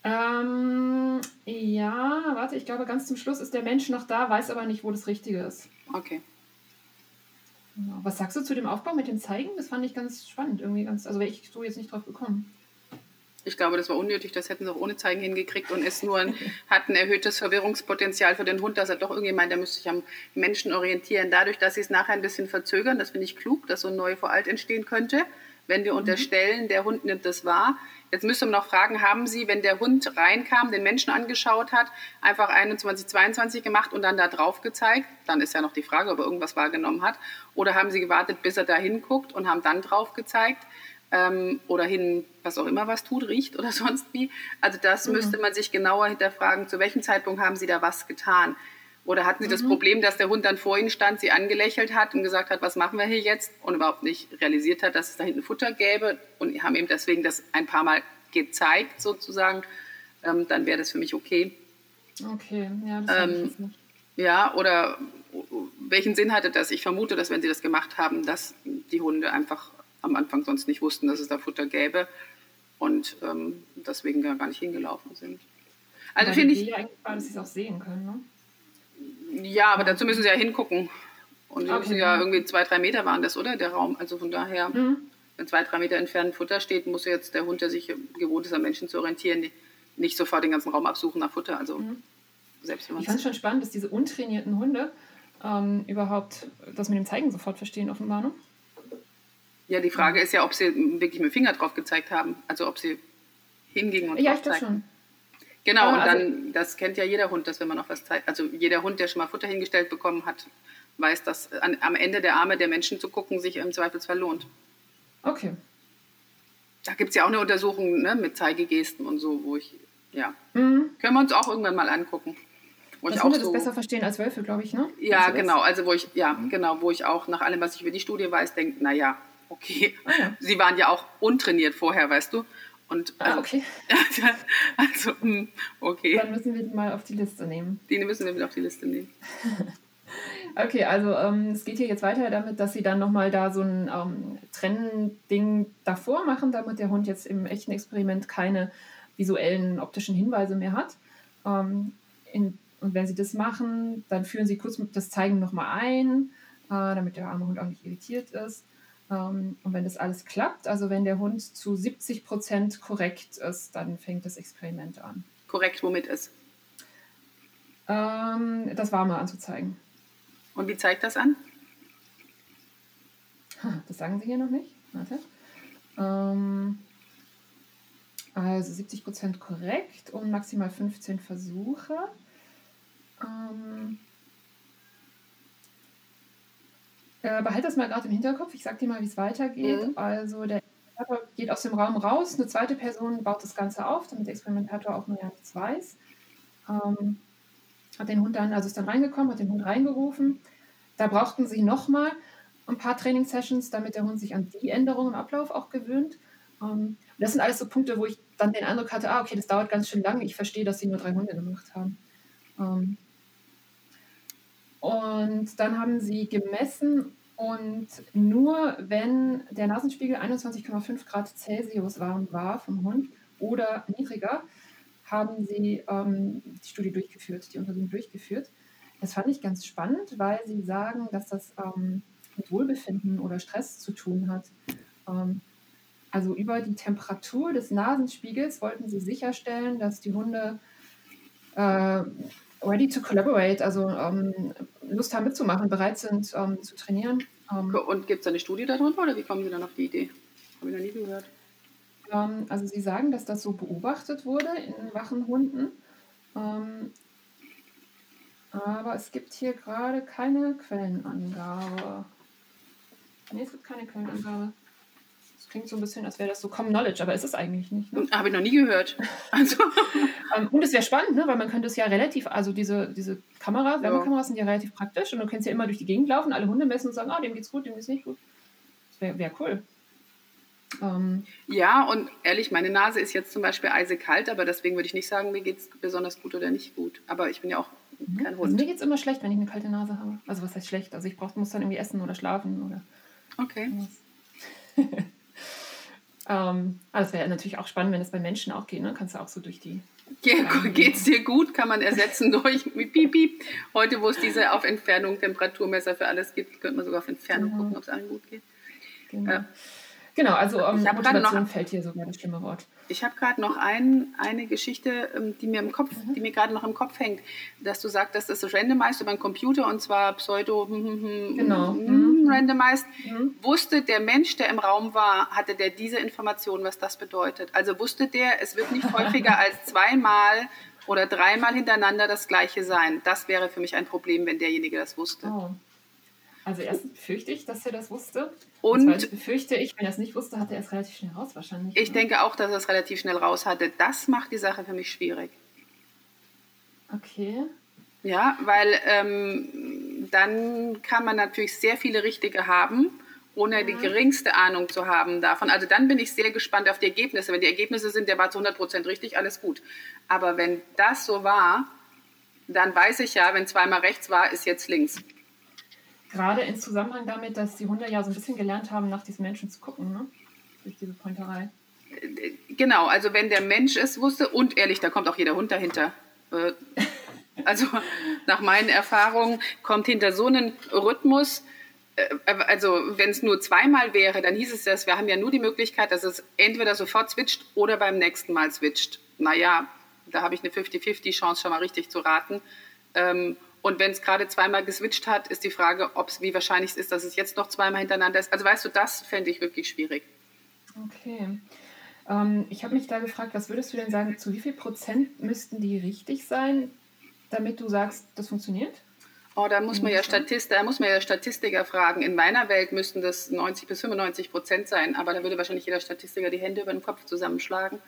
Speaker 2: Ähm, ja, warte, ich glaube, ganz zum Schluss ist der Mensch noch da, weiß aber nicht, wo das Richtige ist.
Speaker 1: Okay.
Speaker 2: Genau. Was sagst du zu dem Aufbau mit dem Zeigen? Das fand ich ganz spannend, irgendwie ganz, also wäre ich so jetzt nicht drauf gekommen.
Speaker 1: Ich glaube, das war unnötig, das hätten sie auch ohne Zeigen hingekriegt und ist nur ein, hat ein erhöhtes Verwirrungspotenzial für den Hund, dass er doch irgendwie meint, er müsste sich am Menschen orientieren. Dadurch, dass sie es nachher ein bisschen verzögern, das finde ich klug, dass so ein Neue vor alt entstehen könnte, wenn wir mhm. unterstellen, der Hund nimmt das wahr. Jetzt müsste man noch fragen, haben Sie, wenn der Hund reinkam, den Menschen angeschaut hat, einfach 21, 22 gemacht und dann da drauf gezeigt? Dann ist ja noch die Frage, ob er irgendwas wahrgenommen hat. Oder haben Sie gewartet, bis er da hinguckt und haben dann drauf gezeigt? ähm, oder hin, was auch immer was tut, riecht oder sonst wie. Also das mhm. müsste man sich genauer hinterfragen, zu welchem Zeitpunkt haben Sie da was getan? Oder hatten Sie mhm. das Problem, dass der Hund dann vor Ihnen stand, Sie angelächelt hat und gesagt hat, was machen wir hier jetzt? Und überhaupt nicht realisiert hat, dass es da hinten Futter gäbe und haben ihm deswegen das ein paar Mal gezeigt sozusagen, ähm, dann wäre das für mich okay.
Speaker 2: Okay, ja, das ähm, ich nicht.
Speaker 1: Ja, oder welchen Sinn hatte das? Ich vermute, dass wenn Sie das gemacht haben, dass die Hunde einfach am Anfang sonst nicht wussten, dass es da Futter gäbe und ähm, deswegen gar nicht hingelaufen sind.
Speaker 2: Also finde ich. Ja, dass sie es auch sehen können, ne?
Speaker 1: Ja, aber dazu müssen sie ja hingucken. Und okay. müssen ja irgendwie zwei, drei Meter waren das, oder? Der Raum. Also von daher, mhm. wenn zwei, drei Meter entfernt Futter steht, muss jetzt der Hund, der sich gewohnt ist, an Menschen zu orientieren, nicht sofort den ganzen Raum absuchen nach Futter. Also mhm.
Speaker 2: selbst wenn man Ich fand es schon spannend, dass diese untrainierten Hunde ähm, überhaupt das mit dem Zeigen sofort verstehen, offenbar. Ne?
Speaker 1: Ja, die Frage ist ja, ob sie wirklich mit dem Finger drauf gezeigt haben. Also ob sie hingingen und
Speaker 2: Ja, ich glaube schon.
Speaker 1: Genau, und also, dann, das kennt ja jeder Hund, dass wenn man noch was zeigt, also jeder Hund, der schon mal Futter hingestellt bekommen hat, weiß, dass an, am Ende der Arme der Menschen zu gucken sich im Zweifelsfall lohnt.
Speaker 2: Okay.
Speaker 1: Da gibt es ja auch eine Untersuchung ne, mit Zeigegesten und so, wo ich, ja, mhm. können wir uns auch irgendwann mal angucken.
Speaker 2: Wo das ich auch so, das besser verstehen als Wölfe, glaube ich, ne?
Speaker 1: Ja, also genau, also wo ich, ja, mhm. genau, wo ich auch nach allem, was ich über die Studie weiß, denke, naja, okay. Ah, ja. Sie waren ja auch untrainiert vorher, weißt du. Und,
Speaker 2: ah, ähm, okay.
Speaker 1: also, hm, okay.
Speaker 2: Dann müssen wir die mal auf die Liste nehmen.
Speaker 1: Die müssen wir wieder auf die Liste nehmen.
Speaker 2: okay, also ähm, es geht hier jetzt weiter damit, dass Sie dann nochmal da so ein ähm, Trennding davor machen, damit der Hund jetzt im echten Experiment keine visuellen optischen Hinweise mehr hat. Ähm, in, und wenn Sie das machen, dann führen Sie kurz das Zeigen nochmal ein, äh, damit der arme Hund auch nicht irritiert ist. Ähm, und wenn das alles klappt, also wenn der Hund zu 70 Prozent korrekt ist, dann fängt das Experiment an.
Speaker 1: Korrekt, womit ist?
Speaker 2: Ähm, das Warme anzuzeigen.
Speaker 1: Und wie zeigt das an?
Speaker 2: Das sagen Sie hier noch nicht. Warte. Ähm, also 70 Prozent korrekt und maximal 15 Versuche. Ähm, Äh, behalt das mal gerade im Hinterkopf. Ich sag dir mal, wie es weitergeht. Mhm. Also der Experimentator geht aus dem Raum raus, eine zweite Person baut das Ganze auf, damit der Experimentator auch nur ja nichts weiß. Ähm, hat den Hund dann, also ist dann reingekommen, hat den Hund reingerufen. Da brauchten sie nochmal ein paar Training-Sessions, damit der Hund sich an die Änderungen im Ablauf auch gewöhnt. Ähm, das sind alles so Punkte, wo ich dann den Eindruck hatte, ah, okay, das dauert ganz schön lange. Ich verstehe, dass sie nur drei Hunde gemacht haben. Ähm, und dann haben sie gemessen und nur wenn der Nasenspiegel 21,5 Grad Celsius warm war vom Hund oder niedriger, haben sie ähm, die Studie durchgeführt, die Untersuchung durchgeführt. Das fand ich ganz spannend, weil sie sagen, dass das ähm, mit Wohlbefinden oder Stress zu tun hat. Ähm, also über die Temperatur des Nasenspiegels wollten sie sicherstellen, dass die Hunde äh, ready to collaborate, also ähm, Lust haben mitzumachen, bereit sind ähm, zu trainieren.
Speaker 1: Ähm, und gibt es eine Studie darüber oder wie kommen Sie dann auf die Idee? Habe ich noch nie gehört.
Speaker 2: Ähm, also Sie sagen, dass das so beobachtet wurde in wachen Hunden. Ähm, aber es gibt hier gerade keine Quellenangabe. Nee, es gibt keine Quellenangabe. Klingt so ein bisschen, als wäre das so Common Knowledge, aber ist es eigentlich nicht. Ne?
Speaker 1: Habe ich noch nie gehört. Also.
Speaker 2: Ähm, und es wäre spannend, ne? weil man könnte es ja relativ, also diese, diese Kamera, Wärmekameras sind ja relativ praktisch und du kannst ja immer durch die Gegend laufen, alle Hunde messen und sagen, ah, dem geht's gut, dem geht's nicht gut. Das wäre wär cool.
Speaker 1: Ähm, ja, und ehrlich, meine Nase ist jetzt zum Beispiel eisekalt, aber deswegen würde ich nicht sagen, mir geht es besonders gut oder nicht gut. Aber ich bin ja auch mhm. kein Hund.
Speaker 2: Also mir geht es immer schlecht, wenn ich eine kalte Nase habe. Also was heißt schlecht? Also ich brauch, muss dann irgendwie essen oder schlafen oder.
Speaker 1: Okay.
Speaker 2: ähm, aber es wäre natürlich auch spannend, wenn es bei Menschen auch geht. Ne? Kannst du auch so durch die.
Speaker 1: Geht es dir gut? Kann man ersetzen durch Piep, Piep. Heute, wo es diese auf Entfernung Temperaturmesser für alles gibt, könnte man sogar auf Entfernung genau. gucken, ob es allen gut geht.
Speaker 2: Genau. Äh, Genau, also um, Motivation noch, fällt hier sogar das schlimme Wort.
Speaker 1: Ich habe gerade noch ein, eine Geschichte, ähm, die mir im Kopf, mhm. die mir gerade noch im Kopf hängt, dass du sagst, dass das ist randomized über einen Computer und zwar pseudo hm, hm, hm, genau. mhm. randomized. Mhm. Wusste der Mensch, der im Raum war, hatte der diese Information, was das bedeutet? Also wusste der, es wird nicht häufiger als zweimal oder dreimal hintereinander das gleiche sein. Das wäre für mich ein Problem, wenn derjenige das wusste. Oh.
Speaker 2: Also erstens befürchte ich, dass er das wusste.
Speaker 1: Und, und
Speaker 2: befürchte ich, wenn er es nicht wusste, hatte er es relativ schnell raus wahrscheinlich.
Speaker 1: Ich ne? denke auch, dass er es relativ schnell raus hatte. Das macht die Sache für mich schwierig.
Speaker 2: Okay.
Speaker 1: Ja, weil ähm, dann kann man natürlich sehr viele Richtige haben, ohne mhm. die geringste Ahnung zu haben davon. Also dann bin ich sehr gespannt auf die Ergebnisse. Wenn die Ergebnisse sind, der war zu 100% richtig, alles gut. Aber wenn das so war, dann weiß ich ja, wenn zweimal rechts war, ist jetzt links.
Speaker 2: Gerade in Zusammenhang damit, dass die Hunde ja so ein bisschen gelernt haben, nach diesen Menschen zu gucken, ne? durch diese Pointerei.
Speaker 1: Genau, also wenn der Mensch es wusste, und ehrlich, da kommt auch jeder Hund dahinter. Äh, also nach meinen Erfahrungen kommt hinter so einen Rhythmus, äh, also wenn es nur zweimal wäre, dann hieß es das, wir haben ja nur die Möglichkeit, dass es entweder sofort switcht oder beim nächsten Mal switcht. Naja, da habe ich eine 50-50 Chance schon mal richtig zu raten. Und wenn es gerade zweimal geswitcht hat, ist die Frage, ob's, wie wahrscheinlich es ist, dass es jetzt noch zweimal hintereinander ist. Also weißt du, das fände ich wirklich schwierig.
Speaker 2: Okay. Ähm, ich habe mich da gefragt, was würdest du denn sagen, zu wie viel Prozent müssten die richtig sein, damit du sagst, das funktioniert?
Speaker 1: Oh, da muss man ja Statist, da muss man ja Statistiker fragen. In meiner Welt müssten das 90 bis 95 Prozent sein, aber da würde wahrscheinlich jeder Statistiker die Hände über den Kopf zusammenschlagen.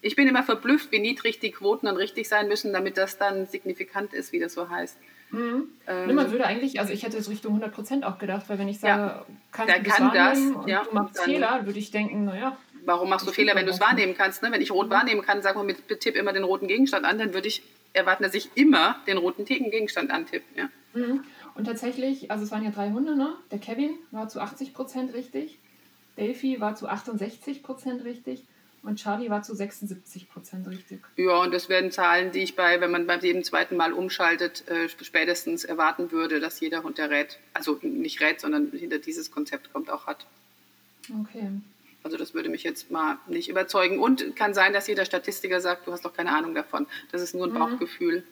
Speaker 1: Ich bin immer verblüfft, wie niedrig die Quoten dann richtig sein müssen, damit das dann signifikant ist, wie das so heißt.
Speaker 2: Mhm. Ähm, man würde eigentlich, also ich hätte so Richtung 100 Prozent auch gedacht, weil wenn ich sage, ja,
Speaker 1: kannst du kann das,
Speaker 2: und ja, du machst Fehler, würde ich denken, naja.
Speaker 1: Warum machst du Fehler, wenn du es wahrnehmen kannst? Ne? Wenn ich rot mhm. wahrnehmen kann, sag mal mit Tipp immer den roten Gegenstand an, dann würde ich erwarten, dass ich immer den roten Gegenstand antippe. Ja.
Speaker 2: Mhm. Und tatsächlich, also es waren ja drei Hunde, ne? Der Kevin war zu 80 Prozent richtig, Delphi war zu 68 Prozent richtig und Charlie war zu 76 Prozent richtig.
Speaker 1: Ja, und das wären Zahlen, die ich bei, wenn man beim jedem zweiten Mal umschaltet, äh, spätestens erwarten würde, dass jeder Hund, der rät, also nicht rät, sondern hinter dieses Konzept kommt, auch hat.
Speaker 2: Okay.
Speaker 1: Also das würde mich jetzt mal nicht überzeugen. Und kann sein, dass jeder Statistiker sagt, du hast doch keine Ahnung davon. Das ist nur ein mhm. Bauchgefühl.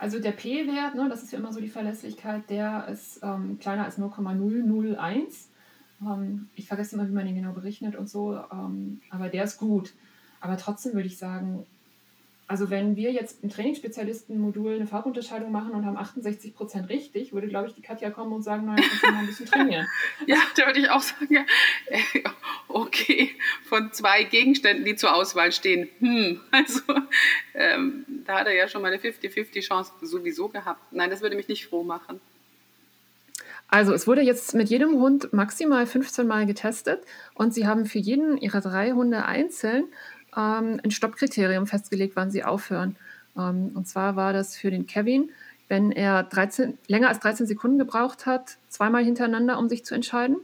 Speaker 2: Also der P-Wert, ne, das ist ja immer so die Verlässlichkeit, der ist ähm, kleiner als 0,001. Ähm, ich vergesse immer, wie man den genau berechnet und so, ähm, aber der ist gut. Aber trotzdem würde ich sagen, also wenn wir jetzt im Trainingsspezialisten-Modul eine Farbunterscheidung machen und haben 68 Prozent richtig, würde, glaube ich, die Katja kommen und sagen, naja, kannst du mal ein bisschen trainieren.
Speaker 1: ja, da würde ich auch sagen, okay, von zwei Gegenständen, die zur Auswahl stehen, hm, also ähm, da hat er ja schon mal eine 50-50 Chance sowieso gehabt. Nein, das würde mich nicht froh machen.
Speaker 2: Also es wurde jetzt mit jedem Hund maximal 15 Mal getestet und sie haben für jeden ihrer drei Hunde einzeln ähm, ein Stoppkriterium festgelegt, wann sie aufhören. Ähm, und zwar war das für den Kevin, wenn er 13, länger als 13 Sekunden gebraucht hat, zweimal hintereinander, um sich zu entscheiden.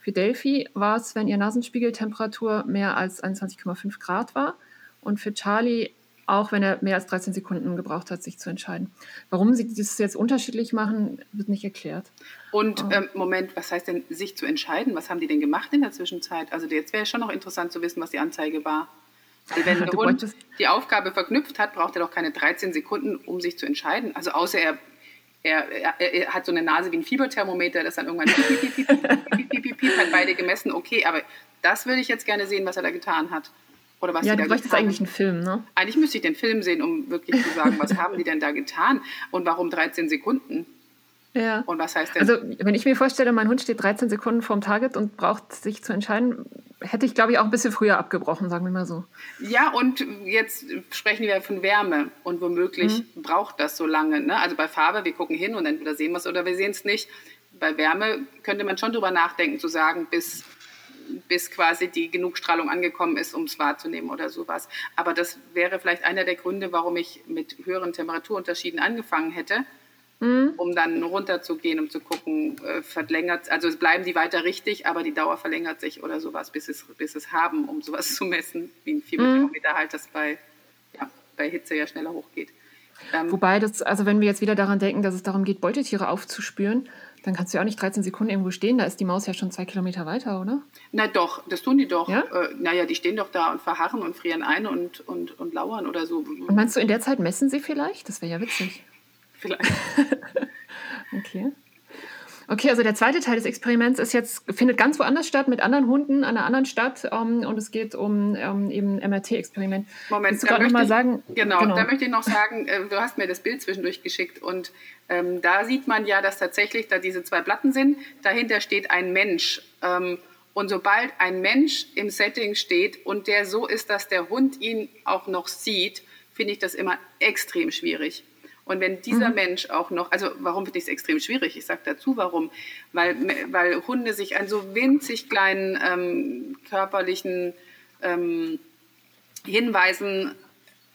Speaker 2: Für Delphi war es, wenn ihr Nasenspiegeltemperatur mehr als 21,5 Grad war. Und für Charlie auch wenn er mehr als 13 Sekunden gebraucht hat, sich zu entscheiden. Warum sie das jetzt unterschiedlich machen, wird nicht erklärt.
Speaker 1: Und ähm, Moment, was heißt denn, sich zu entscheiden? Was haben die denn gemacht in der Zwischenzeit? Also jetzt wäre schon noch interessant zu wissen, was die Anzeige war. Wenn der Hund die Aufgabe verknüpft hat, braucht er doch keine 13 Sekunden, um sich zu entscheiden. Also außer er, er, er, er hat so eine Nase wie ein Fieberthermometer, das dann irgendwann piep, piep, piep, piep, piep, piep, piep, piep, hat beide gemessen. Okay, aber das würde ich jetzt gerne sehen, was er da getan hat.
Speaker 2: Oder was ja, du bräuchtest eigentlich einen Film, ne?
Speaker 1: Eigentlich müsste ich den Film sehen, um wirklich zu sagen, was haben die denn da getan und warum 13 Sekunden?
Speaker 2: Ja.
Speaker 1: Und was heißt
Speaker 2: denn? Also, wenn ich mir vorstelle, mein Hund steht 13 Sekunden vorm Target und braucht sich zu entscheiden, hätte ich, glaube ich, auch ein bisschen früher abgebrochen, sagen wir mal so.
Speaker 1: Ja, und jetzt sprechen wir von Wärme und womöglich mhm. braucht das so lange. Ne? Also bei Farbe, wir gucken hin und entweder sehen wir es oder wir sehen es nicht. Bei Wärme könnte man schon drüber nachdenken, zu sagen, bis, bis quasi die Genugstrahlung angekommen ist, um es wahrzunehmen oder sowas. Aber das wäre vielleicht einer der Gründe, warum ich mit höheren Temperaturunterschieden angefangen hätte mhm. um dann runterzugehen, um zu gucken, äh, verlängert, also bleiben die weiter richtig, aber die Dauer verlängert sich oder sowas, bis es, bis es haben, um sowas zu messen, wie ein Fieberthermometer mhm. halt, das bei, ja, bei Hitze ja schneller hochgeht.
Speaker 2: Ähm, Wobei das, also wenn wir jetzt wieder daran denken, dass es darum geht, Beutetiere aufzuspüren, dann kannst du ja auch nicht 13 Sekunden irgendwo stehen, da ist die Maus ja schon zwei Kilometer weiter, oder?
Speaker 1: Na doch, das tun die doch. Ja? Äh, naja, die stehen doch da und verharren und frieren ein und, und, und lauern oder so.
Speaker 2: Und meinst du, in der Zeit messen sie vielleicht? Das wäre ja witzig
Speaker 1: vielleicht.
Speaker 2: okay. Okay, also der zweite Teil des Experiments ist jetzt, findet ganz woanders statt, mit anderen Hunden an einer anderen Stadt um, ähm, und es geht um, um ähm, eben MRT-Experiment.
Speaker 1: Moment, da möchte, ich, sagen, genau, genau, da möchte ich noch sagen, äh, du hast mir das Bild zwischendurch geschickt und ähm, da sieht man ja, dass tatsächlich da diese zwei Platten sind, dahinter steht ein Mensch. Ähm, und sobald ein Mensch im Setting steht und der so ist, dass der Hund ihn auch noch sieht, finde ich das immer extrem schwierig. Und wenn dieser mhm. Mensch auch noch, also warum finde ich es extrem schwierig? Ich sage dazu, warum? Weil, weil Hunde sich an so winzig kleinen ähm, körperlichen ähm, Hinweisen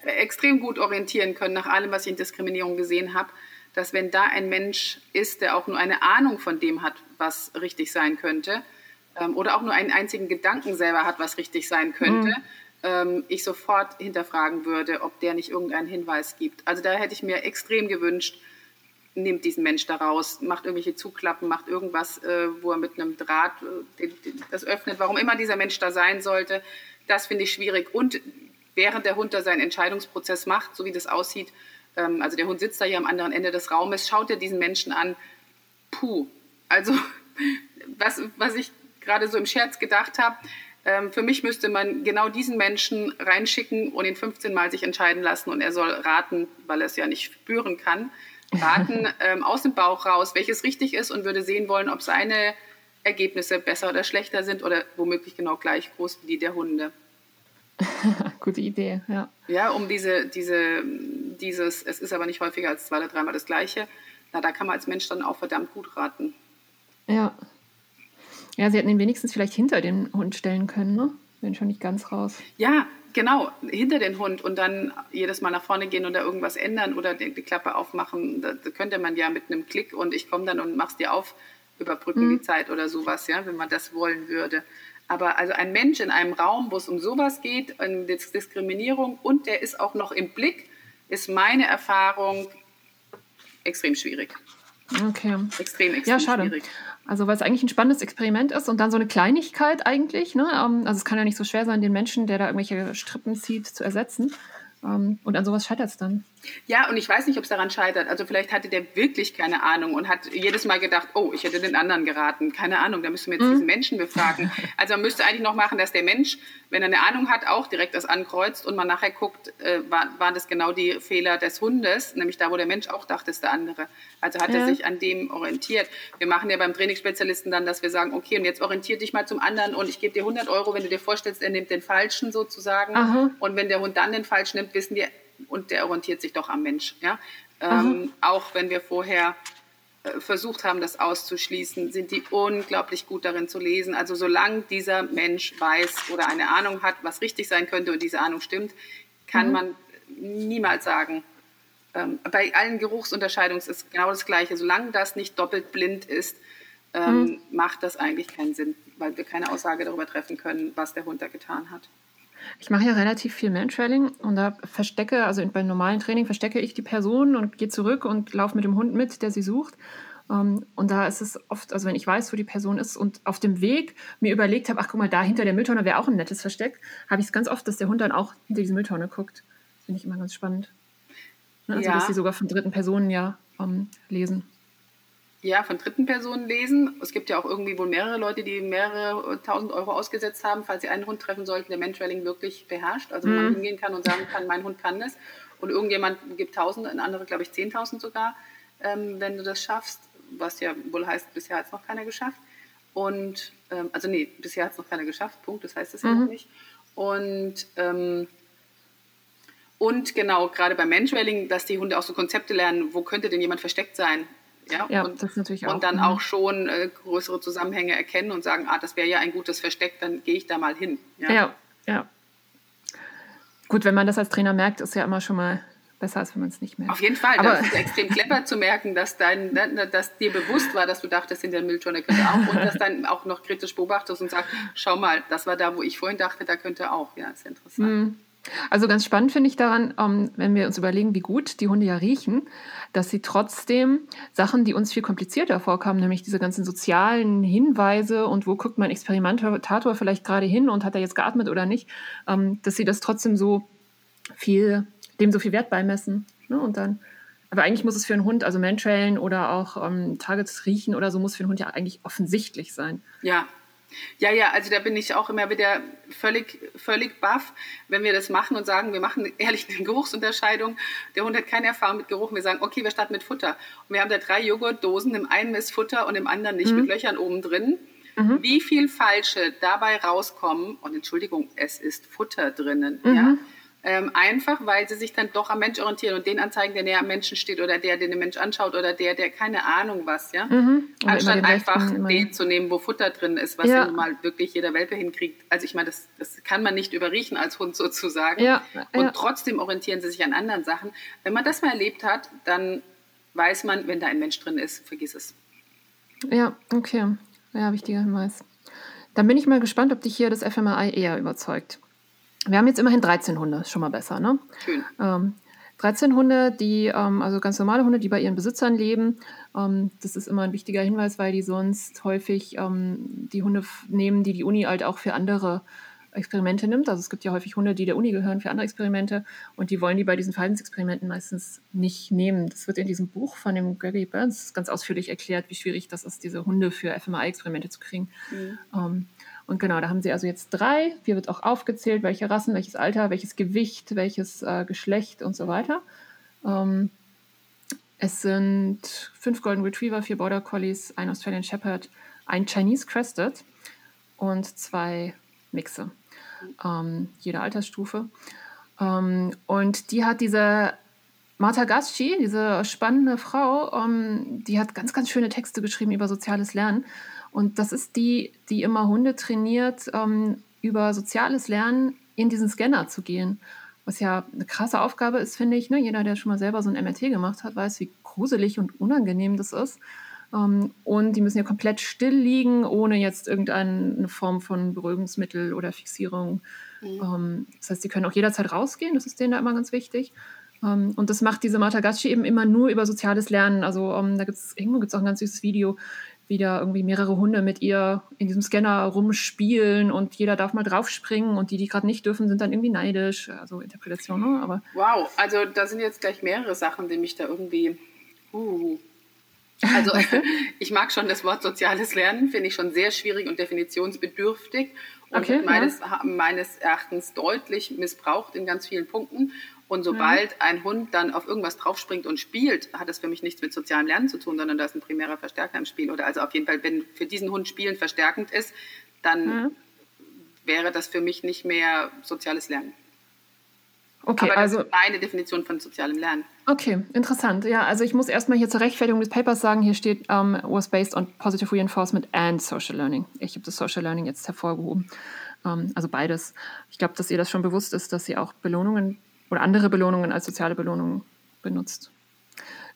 Speaker 1: extrem gut orientieren können, nach allem, was ich in Diskriminierung gesehen habe, dass wenn da ein Mensch ist, der auch nur eine Ahnung von dem hat, was richtig sein könnte, ähm, oder auch nur einen einzigen Gedanken selber hat, was richtig sein könnte, mhm ähm, ich sofort hinterfragen würde, ob der nicht irgendeinen Hinweis gibt. Also da hätte ich mir extrem gewünscht, nimmt diesen Mensch da raus, macht irgendwelche Zuklappen, macht irgendwas, äh, wo er mit einem Draht äh, das öffnet, warum immer dieser Mensch da sein sollte. Das finde ich schwierig. Und während der Hund da seinen Entscheidungsprozess macht, so wie das aussieht, ähm, also der Hund sitzt da hier am anderen Ende des Raumes, schaut er diesen Menschen an, puh. Also was, was ich gerade so im Scherz gedacht habe, für mich müsste man genau diesen Menschen reinschicken und ihn 15 Mal sich entscheiden lassen und er soll raten, weil er es ja nicht spüren kann, raten ähm, aus dem Bauch raus, welches richtig ist und würde sehen wollen, ob seine Ergebnisse besser oder schlechter sind oder womöglich genau gleich groß wie die der Hunde.
Speaker 2: Gute Idee, ja.
Speaker 1: Ja, um diese, diese, dieses, es ist aber nicht häufiger als zwei oder dreimal das Gleiche, na, da kann man als Mensch dann auch verdammt gut raten.
Speaker 2: Ja, ja, sie hätten ihn wenigstens vielleicht hinter den Hund stellen können, ne? Wenn schon nicht ganz raus.
Speaker 1: Ja, genau, hinter den Hund und dann jedes Mal nach vorne gehen oder irgendwas ändern oder die, die Klappe aufmachen. Da, da, könnte man ja mit einem Klick und ich komme dann und mach's dir auf, überbrücken mhm. die Zeit oder sowas, ja, wenn man das wollen würde. Aber also ein Mensch in einem Raum, wo es um sowas geht, um Diskriminierung und der ist auch noch im Blick, ist meine Erfahrung extrem schwierig.
Speaker 2: Okay.
Speaker 1: Extrem, extrem
Speaker 2: ja, schade. schwierig. Also weil es eigentlich ein spannendes Experiment ist und dann so eine Kleinigkeit eigentlich. Ne? Ähm, also es kann ja nicht so schwer sein, den Menschen, der da irgendwelche Strippen zieht, zu ersetzen. Ähm, und an sowas scheitert es dann.
Speaker 1: Ja, und ich weiß nicht, ob es daran scheitert. Also vielleicht hatte der wirklich keine Ahnung und hat jedes Mal gedacht, oh, ich hätte den anderen geraten. Keine Ahnung, da müssen wir jetzt mhm. diesen Menschen befragen. Also man müsste eigentlich noch machen, dass der Mensch, wenn er eine Ahnung hat, auch direkt das ankreuzt und man nachher guckt, äh, war, waren das genau die Fehler des Hundes, nämlich da, wo der Mensch auch dachte, ist der andere. Also hat ja. er sich an dem orientiert. Wir machen ja beim Trainingsspezialisten dann, dass wir sagen, okay, und jetzt orientier dich mal zum anderen und ich gebe dir 100 Euro, wenn du dir vorstellst, er nimmt den Falschen sozusagen. Aha. Und wenn der Hund dann den Falschen nimmt, wissen wir, und der orientiert sich doch am Mensch. Ja? Ähm, auch wenn wir vorher äh, versucht haben, das auszuschließen, sind die unglaublich gut darin zu lesen. Also solange dieser Mensch weiß oder eine Ahnung hat, was richtig sein könnte und diese Ahnung stimmt, kann mhm. man niemals sagen. Ähm, bei allen Geruchsunterscheidungen ist es genau das Gleiche. Solange das nicht doppelt blind ist, ähm, mhm. macht das eigentlich keinen Sinn, weil wir keine Aussage darüber treffen können, was der Hund da getan hat.
Speaker 2: Ich mache ja relativ viel Mantrailing und da verstecke, also beim normalen Training verstecke ich die Person und gehe zurück und laufe mit dem Hund mit, der sie sucht. Um, ähm, und da ist es oft, also wenn ich weiß, wo die Person ist und auf dem Weg mir überlegt habe, ach guck mal, da hinter der Mülltonne wäre auch ein nettes Versteck, habe ich es ganz oft, dass der Hund dann auch hinter diese Mülltonne guckt. Finde ich immer ganz spannend. Ne? Also, ja. dass sie sogar von dritten Personen ja um, ähm, lesen.
Speaker 1: Ja, von dritten Personen lesen. Es gibt ja auch irgendwie wohl mehrere Leute, die mehrere tausend Euro ausgesetzt haben, falls sie einen Hund treffen sollten, der Mentrailing wirklich beherrscht. Also, wo man mhm. hingehen kann und sagen kann, mein Hund kann das. Und irgendjemand gibt tausend, ein anderer, glaube ich, zehntausend sogar, ähm, wenn du das schaffst. Was ja wohl heißt, bisher hat es noch keiner geschafft. Und, ähm, also nee, bisher hat es noch keiner geschafft, Punkt, das heißt es ja noch
Speaker 2: Mhm.
Speaker 1: nicht. Und, ähm, und genau, gerade beim Mantrailing, dass die Hunde auch so Konzepte lernen, wo könnte denn jemand versteckt sein? Ja,
Speaker 2: Ja,
Speaker 1: und,
Speaker 2: das natürlich auch.
Speaker 1: und dann
Speaker 2: mhm.
Speaker 1: auch schon äh, größere Zusammenhänge erkennen und sagen, ah, das wäre ja ein gutes Versteck, dann gehe ich da mal hin.
Speaker 2: Ja, ja. Gut, wenn man das als Trainer merkt, ist ja immer schon mal besser, als wenn man es nicht merkt.
Speaker 1: Auf jeden Fall,
Speaker 2: Aber-
Speaker 1: das ist extrem clever zu merken, dass, dein, ne, dass dir bewusst war, dass du dachtest, in der Mülltonne könnte auch und dass dann auch noch kritisch beobachtest und sagst, schau mal, das war da, wo ich vorhin dachte, da könnte auch. Ja, ist interessant.
Speaker 2: Mhm. Also ganz spannend finde ich daran, ähm, wenn wir uns überlegen, wie gut die Hunde ja riechen, dass sie trotzdem Sachen, die uns viel komplizierter vorkamen, nämlich diese ganzen sozialen Hinweise und wo guckt mein Experimentator vielleicht gerade hin und hat er jetzt geatmet oder nicht, ähm, dass sie das trotzdem so viel, dem so viel Wert beimessen. Ne? Und dann, aber eigentlich muss es für einen Hund, also Mantrailen oder auch ähm, Targets riechen oder so, muss für einen Hund ja eigentlich offensichtlich sein.
Speaker 1: Ja. Ja, ja, also da bin ich auch immer wieder völlig, völlig baff, wenn wir das machen und sagen, wir machen ehrlich eine Geruchsunterscheidung. Der Hund hat keine Erfahrung mit Geruch. Wir sagen, okay, wir starten mit Futter. Und wir haben da drei Joghurtdosen, im einen ist Futter und im anderen nicht, mit Löchern oben drin. Wie viel Falsche dabei rauskommen, und Entschuldigung, es ist Futter drinnen, ja. Ähm, einfach, weil sie sich dann doch am Mensch orientieren und den anzeigen, der näher am Menschen steht oder der, den der Mensch anschaut oder der, der keine Ahnung was, ja.
Speaker 2: Immer
Speaker 1: Anstatt einfach
Speaker 2: den
Speaker 1: zu nehmen, wo Futter drin ist, was
Speaker 2: Ja.
Speaker 1: ja nun mal wirklich jeder Welpe hinkriegt. Also ich meine, das, das kann man nicht überriechen als Hund sozusagen.
Speaker 2: Ja,
Speaker 1: Und
Speaker 2: ja.
Speaker 1: trotzdem orientieren sie sich an anderen Sachen. Wenn man das mal erlebt hat, dann weiß man, wenn da ein Mensch drin ist, vergiss es.
Speaker 2: Ja, okay. Ja, wichtiger Hinweis. Dann bin ich mal gespannt, ob dich hier das FMRI eher überzeugt. Wir haben jetzt immerhin 13 Hunde, ist schon mal besser, ne?
Speaker 1: Schön.
Speaker 2: Ähm, 13 Hunde, die, ähm, also ganz normale Hunde, die bei ihren Besitzern leben. Ähm, das ist immer ein wichtiger Hinweis, weil die sonst häufig ähm, die Hunde nehmen, die die Uni halt auch für andere Experimente nimmt. Also es gibt ja häufig Hunde, die der Uni gehören für andere Experimente und die wollen die bei diesen Verhaltensexperimenten meistens nicht nehmen. Das wird in diesem Buch von dem Gregory Burns ganz ausführlich erklärt, wie schwierig das ist, diese Hunde für FMRI-Experimente zu kriegen. Ähm, und genau, da haben sie also jetzt drei. Hier wird auch aufgezählt, welche Rassen, welches Alter, welches Gewicht, welches äh, Geschlecht und so weiter. Ähm, es sind fünf Golden Retriever, vier Border Collies, ein Australian Shepherd, ein Chinese Crested und zwei Mixe, ähm, jede Altersstufe. Ähm, und die hat diese Martha Gasci, diese spannende Frau, ähm, die hat ganz, ganz schöne Texte geschrieben über soziales Lernen. Und das ist die, die immer Hunde trainiert, ähm, über soziales Lernen in diesen Scanner zu gehen. Was ja eine krasse Aufgabe ist, finde ich. Ne? Jeder, der schon mal selber so ein MRT gemacht hat, weiß, wie gruselig und unangenehm das ist. Ähm, und die müssen ja komplett still liegen, ohne jetzt irgendeine Form von Beruhigungsmittel oder Fixierung. Ähm, das heißt, sie können auch jederzeit rausgehen, das ist denen da immer ganz wichtig. Ähm, und das macht diese Martha Gacci eben immer nur über soziales Lernen. Also ähm, da gibt's irgendwo gibt es auch ein ganz süßes Video, wie da irgendwie mehrere Hunde mit ihr in diesem Scanner rumspielen und jeder darf mal draufspringen und die, die gerade nicht dürfen, sind dann irgendwie neidisch. Also Interpretation, ne? aber
Speaker 1: Wow, also da sind jetzt gleich mehrere Sachen, die mich da irgendwie. Uh. Also ich mag schon das Wort soziales Lernen, finde ich schon sehr schwierig und definitionsbedürftig und
Speaker 2: Okay,
Speaker 1: meines, meines Erachtens deutlich missbraucht in ganz vielen Punkten. Und sobald ein Hund dann auf irgendwas draufspringt und spielt, hat das für mich nichts mit sozialem Lernen zu tun, sondern da ist ein primärer Verstärker im Spiel. Oder also auf jeden Fall, wenn für diesen Hund Spielen verstärkend ist, dann
Speaker 2: Mhm.
Speaker 1: wäre das für mich nicht mehr soziales Lernen.
Speaker 2: okay,
Speaker 1: Aber das
Speaker 2: also
Speaker 1: ist meine Definition von sozialem Lernen.
Speaker 2: Okay, interessant. Ja, also ich muss erstmal hier zur Rechtfertigung des Papers sagen, hier steht, um, was based on positive reinforcement and social learning. Ich habe das Social Learning jetzt hervorgehoben. Um, also beides. Ich glaube, dass ihr das schon bewusst ist, dass sie auch Belohnungen oder andere Belohnungen als soziale Belohnungen benutzt.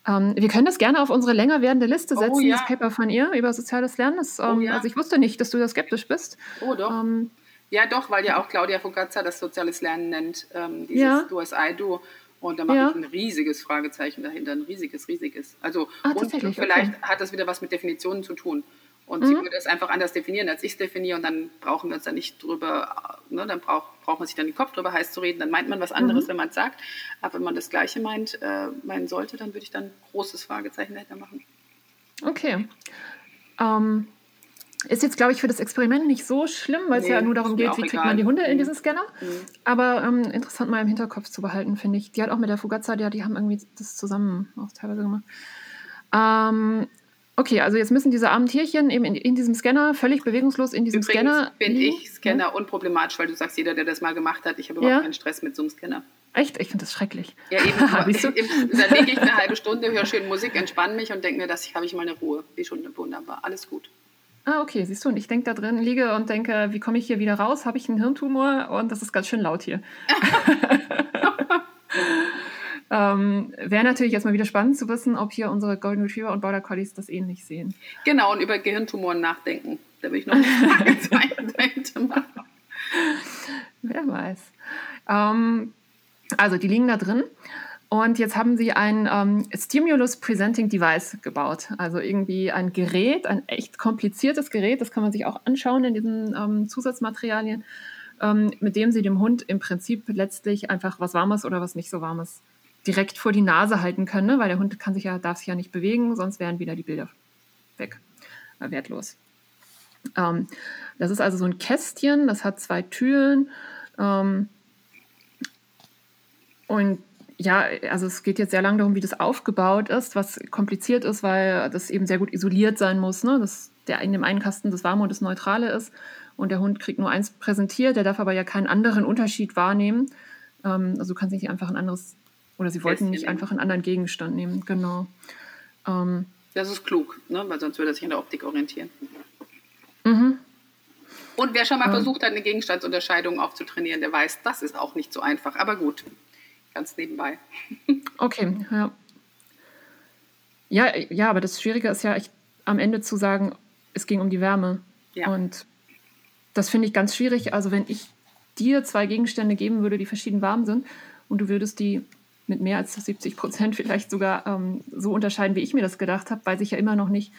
Speaker 2: Um, wir können das gerne auf unsere länger werdende Liste
Speaker 1: Oh,
Speaker 2: setzen,
Speaker 1: ja.
Speaker 2: das Paper von ihr über soziales Lernen. Das, um,
Speaker 1: Oh, ja.
Speaker 2: Also ich wusste nicht, dass du da skeptisch bist.
Speaker 1: Oh, doch.
Speaker 2: Um,
Speaker 1: ja, doch, weil ja auch Claudia Fugazza das soziales Lernen nennt, ähm, dieses
Speaker 2: Ja.
Speaker 1: Du as I do. Und da mache
Speaker 2: Ja.
Speaker 1: ich ein riesiges Fragezeichen dahinter, ein riesiges, riesiges. Also,
Speaker 2: Ah,
Speaker 1: und vielleicht
Speaker 2: okay.
Speaker 1: hat das wieder was mit Definitionen zu tun. Und sie würde es einfach anders definieren, als ich es definiere. Und dann brauchen wir uns da nicht drüber, ne, dann braucht, braucht man sich dann den Kopf drüber heiß zu reden. Dann meint man was anderes, wenn man es sagt. Aber wenn man das Gleiche meint, äh, meinen sollte, dann würde ich dann ein großes Fragezeichen dahinter machen.
Speaker 2: Okay. Ähm, ist jetzt, glaube ich, für das Experiment nicht so schlimm, weil es
Speaker 1: Nee,
Speaker 2: ja nur darum geht, wie kriegt
Speaker 1: egal.
Speaker 2: man die Hunde in
Speaker 1: Mhm.
Speaker 2: diesen Scanner. Aber ähm, interessant mal im Hinterkopf zu behalten, finde ich. Die hat auch mit der Fugazza, die, die haben irgendwie das zusammen auch teilweise gemacht. Ähm, Okay, also jetzt müssen diese armen Tierchen eben in, in diesem Scanner völlig bewegungslos in diesem
Speaker 1: Übrigens
Speaker 2: Scanner.
Speaker 1: finde ich Scanner unproblematisch, weil du sagst, jeder, der das mal gemacht hat, ich habe überhaupt
Speaker 2: Ja.
Speaker 1: keinen Stress mit so einem Scanner.
Speaker 2: Echt? Ich finde das schrecklich.
Speaker 1: Ja, eben.
Speaker 2: Du?
Speaker 1: Im- Dann lege ich eine halbe Stunde, höre schön Musik, entspanne mich und denke mir, dass ich habe ich mal eine Ruhe. Wie schon wunderbar. Alles gut.
Speaker 2: Ah, okay, siehst du, und ich denke da drin, liege und denke, wie komme ich hier wieder raus? Habe ich einen Hirntumor? Und das ist ganz schön laut hier. ähm, Wäre natürlich jetzt mal wieder spannend zu wissen, ob hier unsere Golden Retriever und Border Collies das ähnlich sehen.
Speaker 1: Genau, und über Gehirntumoren nachdenken. Da will ich noch eine Fragezeichen machen.
Speaker 2: Wer weiß. Ähm, also, die liegen da drin. Und jetzt haben sie ein ähm, Stimulus Presenting Device gebaut. Also irgendwie ein Gerät, ein echt kompliziertes Gerät, das kann man sich auch anschauen in diesen ähm, Zusatzmaterialien, ähm, mit dem sie dem Hund im Prinzip letztlich einfach was Warmes oder was nicht so Warmes direkt vor die Nase halten können, ne? weil der Hund kann sich ja, darf sich ja nicht bewegen, sonst wären wieder die Bilder weg, äh, wertlos. Ähm, das ist also so ein Kästchen, das hat zwei Türen. Ähm, und ja, also es geht jetzt sehr lange darum, wie das aufgebaut ist, was kompliziert ist, weil das eben sehr gut isoliert sein muss, ne? dass der in dem einen Kasten das Warme und das Neutrale ist und der Hund kriegt nur eins präsentiert, der darf aber ja keinen anderen Unterschied wahrnehmen. Ähm, also du kannst nicht einfach ein anderes, oder sie wollten nicht einfach einen anderen Gegenstand nehmen, genau. Ähm,
Speaker 1: Das ist klug, ne? weil sonst würde er sich in der Optik orientieren.
Speaker 2: mhm.
Speaker 1: Und wer schon mal
Speaker 2: Ja.
Speaker 1: versucht hat, eine Gegenstandsunterscheidung aufzutrainieren, der weiß, das ist auch nicht so einfach. Aber gut, ganz nebenbei.
Speaker 2: Okay, ja. Ja, ja, aber das Schwierige ist ja echt am Ende zu sagen, es ging um die Wärme.
Speaker 1: Ja.
Speaker 2: Und das finde ich ganz schwierig. Also wenn ich dir zwei Gegenstände geben würde, die verschieden warm sind, und du würdest die mit mehr als 70 Prozent vielleicht sogar ähm, so unterscheiden, wie ich mir das gedacht habe, weiß ich ja immer noch nicht,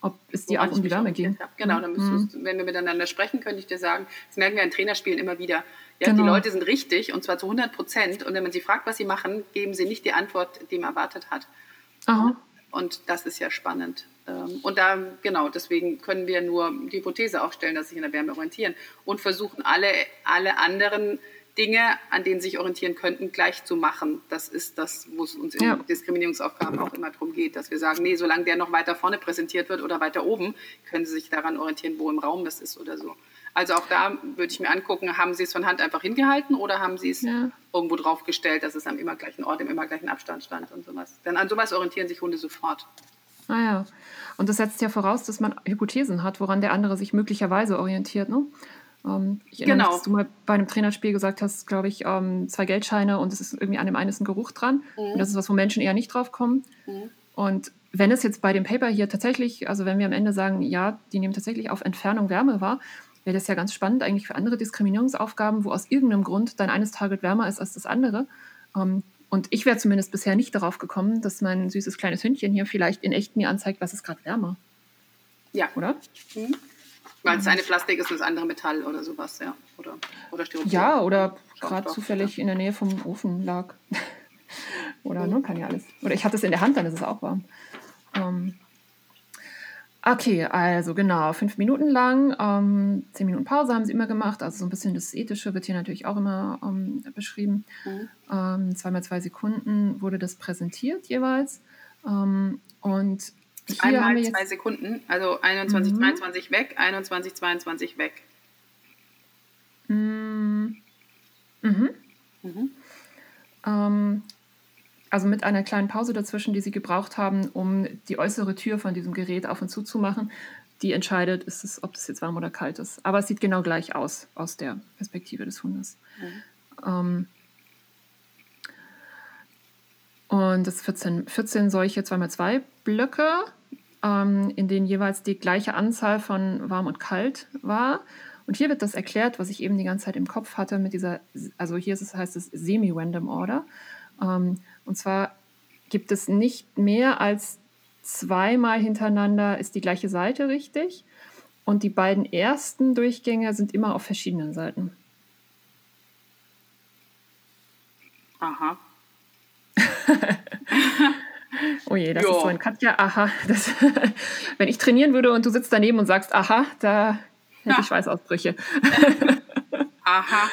Speaker 2: ob es dir auch um die
Speaker 1: orientiert
Speaker 2: ging.
Speaker 1: Genau, dann
Speaker 2: Mhm.
Speaker 1: wenn wir miteinander sprechen, könnte ich dir sagen, das merken wir in Trainerspielen immer wieder. Ja, Die
Speaker 2: Genau.
Speaker 1: Leute sind richtig und zwar zu 100 Prozent. Und wenn man sie fragt, was sie machen, geben sie nicht die Antwort, die man erwartet hat.
Speaker 2: Aha.
Speaker 1: Und das ist ja spannend. Ähm, Und da, genau, deswegen können wir nur die Hypothese aufstellen, dass sie sich in der Wärme orientieren und versuchen, alle, alle anderen Dinge, an denen sie sich orientieren könnten, gleich zu machen. Das ist das, wo es uns in
Speaker 2: Ja.
Speaker 1: Diskriminierungsaufgaben auch immer darum geht, dass wir sagen, nee, solange der noch weiter vorne präsentiert wird oder weiter oben, können sie sich daran orientieren, wo im Raum das ist oder so. Also auch da würde ich mir angucken, haben sie es von Hand einfach hingehalten oder haben sie es
Speaker 2: Ja.
Speaker 1: irgendwo draufgestellt, dass es am immer gleichen Ort, im immer gleichen Abstand stand und sowas. Denn an sowas orientieren sich Hunde sofort.
Speaker 2: Ah ja. Und das setzt ja voraus, dass man Hypothesen hat, woran der andere sich möglicherweise orientiert. Ne? Ähm, ich erinnere
Speaker 1: Genau.
Speaker 2: mich, dass du mal bei einem Trainerspiel gesagt hast, glaube ich, ähm, zwei Geldscheine und es ist irgendwie an dem einen ist ein Geruch dran. Und das ist was, wo Menschen eher nicht drauf kommen.
Speaker 1: Mhm.
Speaker 2: Und wenn es jetzt bei dem Paper hier tatsächlich, also wenn wir am Ende sagen, ja, die nehmen tatsächlich auf Entfernung Wärme wahr, wäre das ja ganz spannend eigentlich für andere Diskriminierungsaufgaben, wo aus irgendeinem Grund dein eines Target wärmer ist als das andere. Ähm, und ich wäre zumindest bisher nicht darauf gekommen, dass mein süßes kleines Hündchen hier vielleicht in echt mir anzeigt, was ist gerade wärmer,
Speaker 1: Ja,
Speaker 2: oder?
Speaker 1: Weil das eine Plastik ist und das andere Metall oder sowas, ja. Oder, oder Styropor.
Speaker 2: Ja, oder gerade zufällig in der Nähe vom Ofen lag. oder ne, kann ja alles. Oder ich hatte es in der Hand, dann ist es auch warm. Ähm, okay, also genau, fünf Minuten lang, ähm, zehn Minuten Pause haben sie immer gemacht. Also so ein bisschen das Ethische wird hier natürlich auch immer ähm, beschrieben.
Speaker 1: Mhm.
Speaker 2: Ähm, zweimal zwei Sekunden wurde das präsentiert jeweils. Ähm, und
Speaker 1: Einmal zwei Sekunden, also 21,
Speaker 2: Mhm.
Speaker 1: 23 weg, 21, 22 weg.
Speaker 2: Mhm.
Speaker 1: Mhm.
Speaker 2: Ähm, also mit einer kleinen Pause dazwischen, die sie gebraucht haben, um die äußere Tür von diesem Gerät auf und zu zu machen, die entscheidet, ist es, ob es jetzt warm oder kalt ist. Aber es sieht genau gleich aus, aus der Perspektive des Hundes. Ähm, und es 14, 14 solche 2x2 Blöcke, ähm, in denen jeweils die gleiche Anzahl von warm und kalt war. Und hier wird das erklärt, was ich eben die ganze Zeit im Kopf hatte mit dieser, also hier ist es, heißt es Semi-Random Order. Ähm, und zwar gibt es nicht mehr als zweimal hintereinander ist die gleiche Seite richtig. Und die beiden ersten Durchgänge sind immer auf verschiedenen Seiten.
Speaker 1: Aha.
Speaker 2: Oh je, das
Speaker 1: Ja.
Speaker 2: ist so ein Katja, aha. Das, wenn ich trainieren würde und du sitzt daneben und sagst, aha, da hätte ich Schweißausbrüche.
Speaker 1: Aha.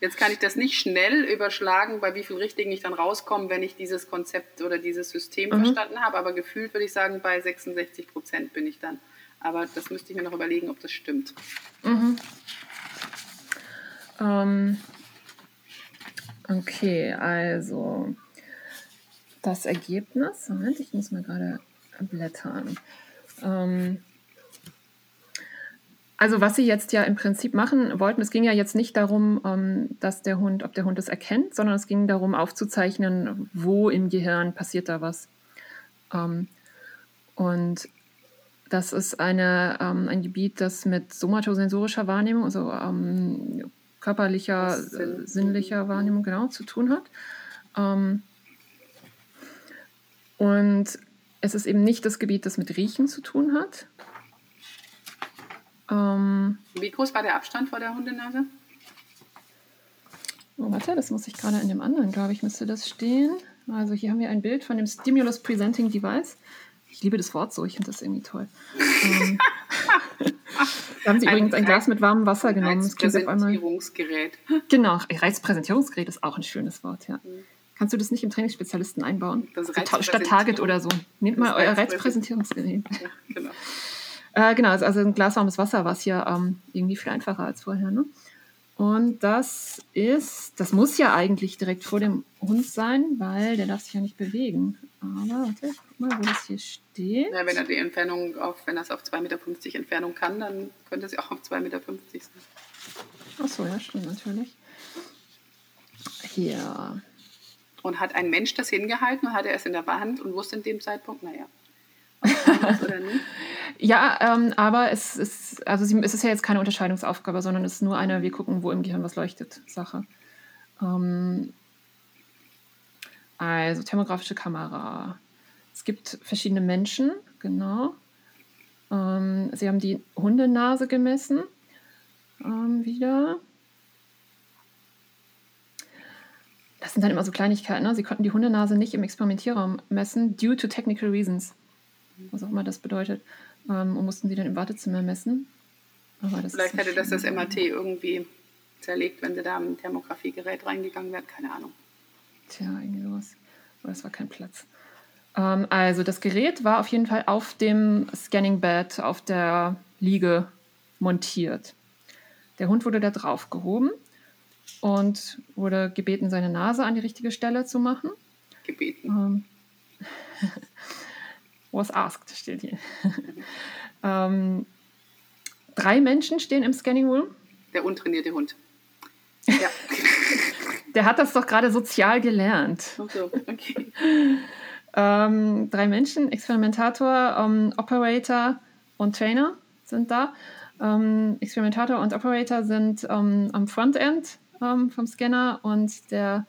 Speaker 1: Jetzt kann ich das nicht schnell überschlagen, bei wie vielen Richtigen ich dann rauskomme, wenn ich dieses Konzept oder dieses System mhm. verstanden habe. Aber gefühlt würde ich sagen, bei 66 Prozent bin ich dann. Aber das müsste ich mir noch überlegen, ob das stimmt.
Speaker 2: Mhm. Ähm, okay, also das Ergebnis. Moment, ich muss mal gerade blättern. Ähm, also was sie jetzt ja im Prinzip machen wollten, es ging ja jetzt nicht darum, ähm, dass der Hund, ob der Hund es erkennt, sondern es ging darum aufzuzeichnen, wo im Gehirn passiert da was. Ähm, und das ist eine, ähm, ein Gebiet, das mit somatosensorischer Wahrnehmung, also körperlicher, sinnlicher Wahrnehmung genau zu tun hat. Und es ist eben nicht das Gebiet, das mit Riechen zu tun hat,
Speaker 1: ähm, Wie groß war der Abstand vor der Hundenase?
Speaker 2: Oh, warte, das muss ich gerade in dem anderen, glaube ich, müsste das stehen. Also hier haben wir ein Bild von dem Stimulus Presenting Device. Ich liebe das Wort so, ich finde das irgendwie toll. ähm, da haben sie ein übrigens ein Glas mit warmem Wasser genommen.
Speaker 1: Reizpräsentierungsgerät.
Speaker 2: Genau, Reizpräsentierungsgerät ist auch ein schönes Wort, ja. Mhm. Kannst du das nicht im Trainingsspezialisten einbauen? Statt Target oder so. Nehmt mal euer Reizpräsentierungsgerät. Ja, genau. Äh, genau, also, also ein Glas warmes Wasser war es hier ähm, irgendwie viel einfacher als vorher. Ne? Und das ist, das muss ja eigentlich direkt vor dem Hund sein, weil der darf sich ja nicht bewegen. Aber warte, ich guck mal, wo das hier steht.
Speaker 1: Ja, wenn er die Entfernung auf, wenn er es auf 2,50 Meter Entfernung kann, dann könnte es ja auch auf 2,50 Meter sein.
Speaker 2: Achso, ja, stimmt natürlich. Hier.
Speaker 1: Und hat ein Mensch das hingehalten und hatte er es in der Hand und wusste in dem Zeitpunkt, naja,
Speaker 2: ja, ähm, aber es ist, also es ist ja jetzt keine Unterscheidungsaufgabe, sondern es ist nur eine, wir gucken, wo im Gehirn was leuchtet, Sache. Ähm, also thermografische Kamera. Es gibt verschiedene Menschen, genau. Ähm, sie haben die Hundenase gemessen. Ähm, wieder. Das sind dann immer so Kleinigkeiten. Ne? Sie konnten die Hundenase nicht im Experimentierraum messen, due to technical reasons was auch immer das bedeutet, ähm, und mussten sie dann im Wartezimmer messen.
Speaker 1: Vielleicht hätte das das MRT irgendwie zerlegt, wenn sie da mit dem Thermografiegerät reingegangen wären, keine Ahnung.
Speaker 2: Tja, irgendwie sowas. Aber es war kein Platz. Ähm, also das Gerät war auf jeden Fall auf dem Scanning Bed, auf der Liege montiert. Der Hund wurde da drauf gehoben und wurde gebeten, seine Nase an die richtige Stelle zu machen.
Speaker 1: Gebeten. Ähm,
Speaker 2: was asked steht hier. ähm, drei Menschen stehen im Scanning Room.
Speaker 1: Der untrainierte Hund. Ja.
Speaker 2: Der hat das doch gerade sozial gelernt.
Speaker 1: so, okay.
Speaker 2: ähm, drei Menschen, Experimentator, ähm, Operator und Trainer sind da. Ähm, Experimentator und Operator sind ähm, am Frontend ähm, vom Scanner und der,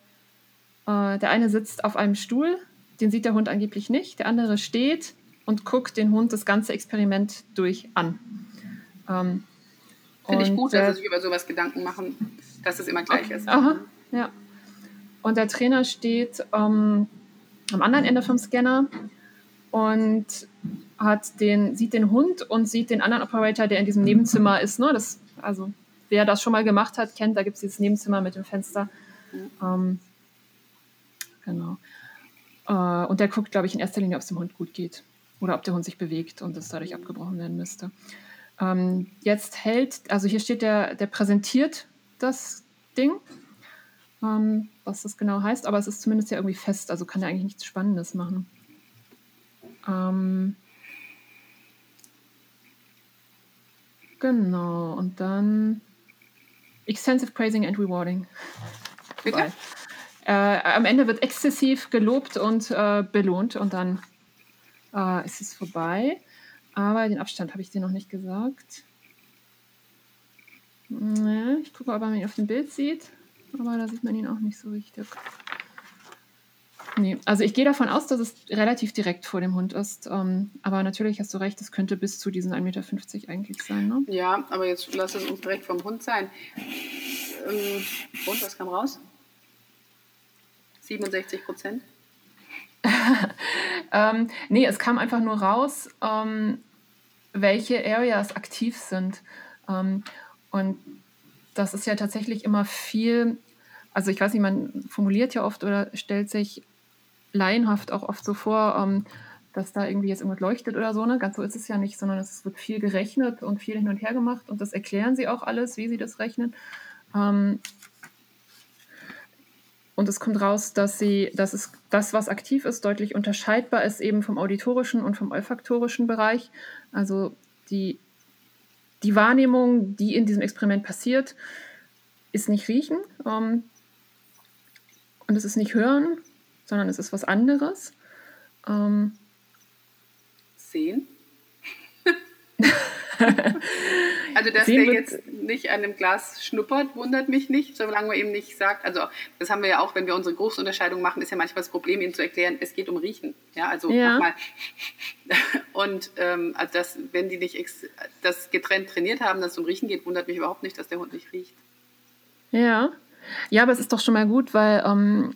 Speaker 2: äh, der eine sitzt auf einem Stuhl, den sieht der Hund angeblich nicht. Der andere steht und guckt den Hund das ganze Experiment durch an.
Speaker 1: Ähm, Finde ich gut, dass sie sich über sowas Gedanken machen, dass es immer gleich okay. ist.
Speaker 2: Aha, ja. Und der Trainer steht ähm, am anderen Ende vom Scanner und hat den, sieht den Hund und sieht den anderen Operator, der in diesem Nebenzimmer ist. Ne? Das, also wer das schon mal gemacht hat, kennt, da gibt es dieses Nebenzimmer mit dem Fenster. Ähm, genau. Äh, und der guckt, glaube ich, in erster Linie, ob es dem Hund gut geht oder ob der Hund sich bewegt und es dadurch abgebrochen werden müsste. Ähm, jetzt hält, also hier steht der, der präsentiert das Ding, ähm, was das genau heißt, aber es ist zumindest ja irgendwie fest, also kann er eigentlich nichts Spannendes machen. Ähm, genau, und dann Extensive Praising and Rewarding. Bitte? Äh, am Ende wird exzessiv gelobt und äh, belohnt und dann äh, ist es vorbei. Aber den Abstand habe ich dir noch nicht gesagt. ich gucke, ob man ihn auf dem Bild sieht. Aber da sieht man ihn auch nicht so richtig. Nee, also ich gehe davon aus, dass es relativ direkt vor dem Hund ist. Ähm, aber natürlich hast du recht, es könnte bis zu diesen 1,50 Meter eigentlich sein. Ne?
Speaker 1: Ja, aber jetzt lass es uns direkt vom Hund sein. Ähm, und was kam raus? 67 Prozent?
Speaker 2: ähm, nee, es kam einfach nur raus, ähm, welche Areas aktiv sind. Ähm, und das ist ja tatsächlich immer viel, also ich weiß nicht, man formuliert ja oft oder stellt sich laienhaft auch oft so vor, ähm, dass da irgendwie jetzt irgendwas leuchtet oder so. Ne? Ganz so ist es ja nicht, sondern es wird viel gerechnet und viel hin und her gemacht und das erklären sie auch alles, wie sie das rechnen. Ähm, und es kommt raus, dass sie, dass es das, was aktiv ist, deutlich unterscheidbar ist eben vom auditorischen und vom olfaktorischen Bereich. Also die, die Wahrnehmung, die in diesem Experiment passiert, ist nicht riechen ähm, und es ist nicht hören, sondern es ist was anderes. Ähm,
Speaker 1: Sehen? also, dass Sehen der jetzt nicht an dem Glas schnuppert, wundert mich nicht, solange man ihm nicht sagt, also das haben wir ja auch, wenn wir unsere Großunterscheidung machen, ist ja manchmal das Problem, ihm zu erklären, es geht um Riechen. Ja, also ja. nochmal. Und ähm, also das, wenn die nicht das getrennt trainiert haben, dass es um Riechen geht, wundert mich überhaupt nicht, dass der Hund nicht riecht.
Speaker 2: Ja. Ja, aber es ist doch schon mal gut, weil ähm,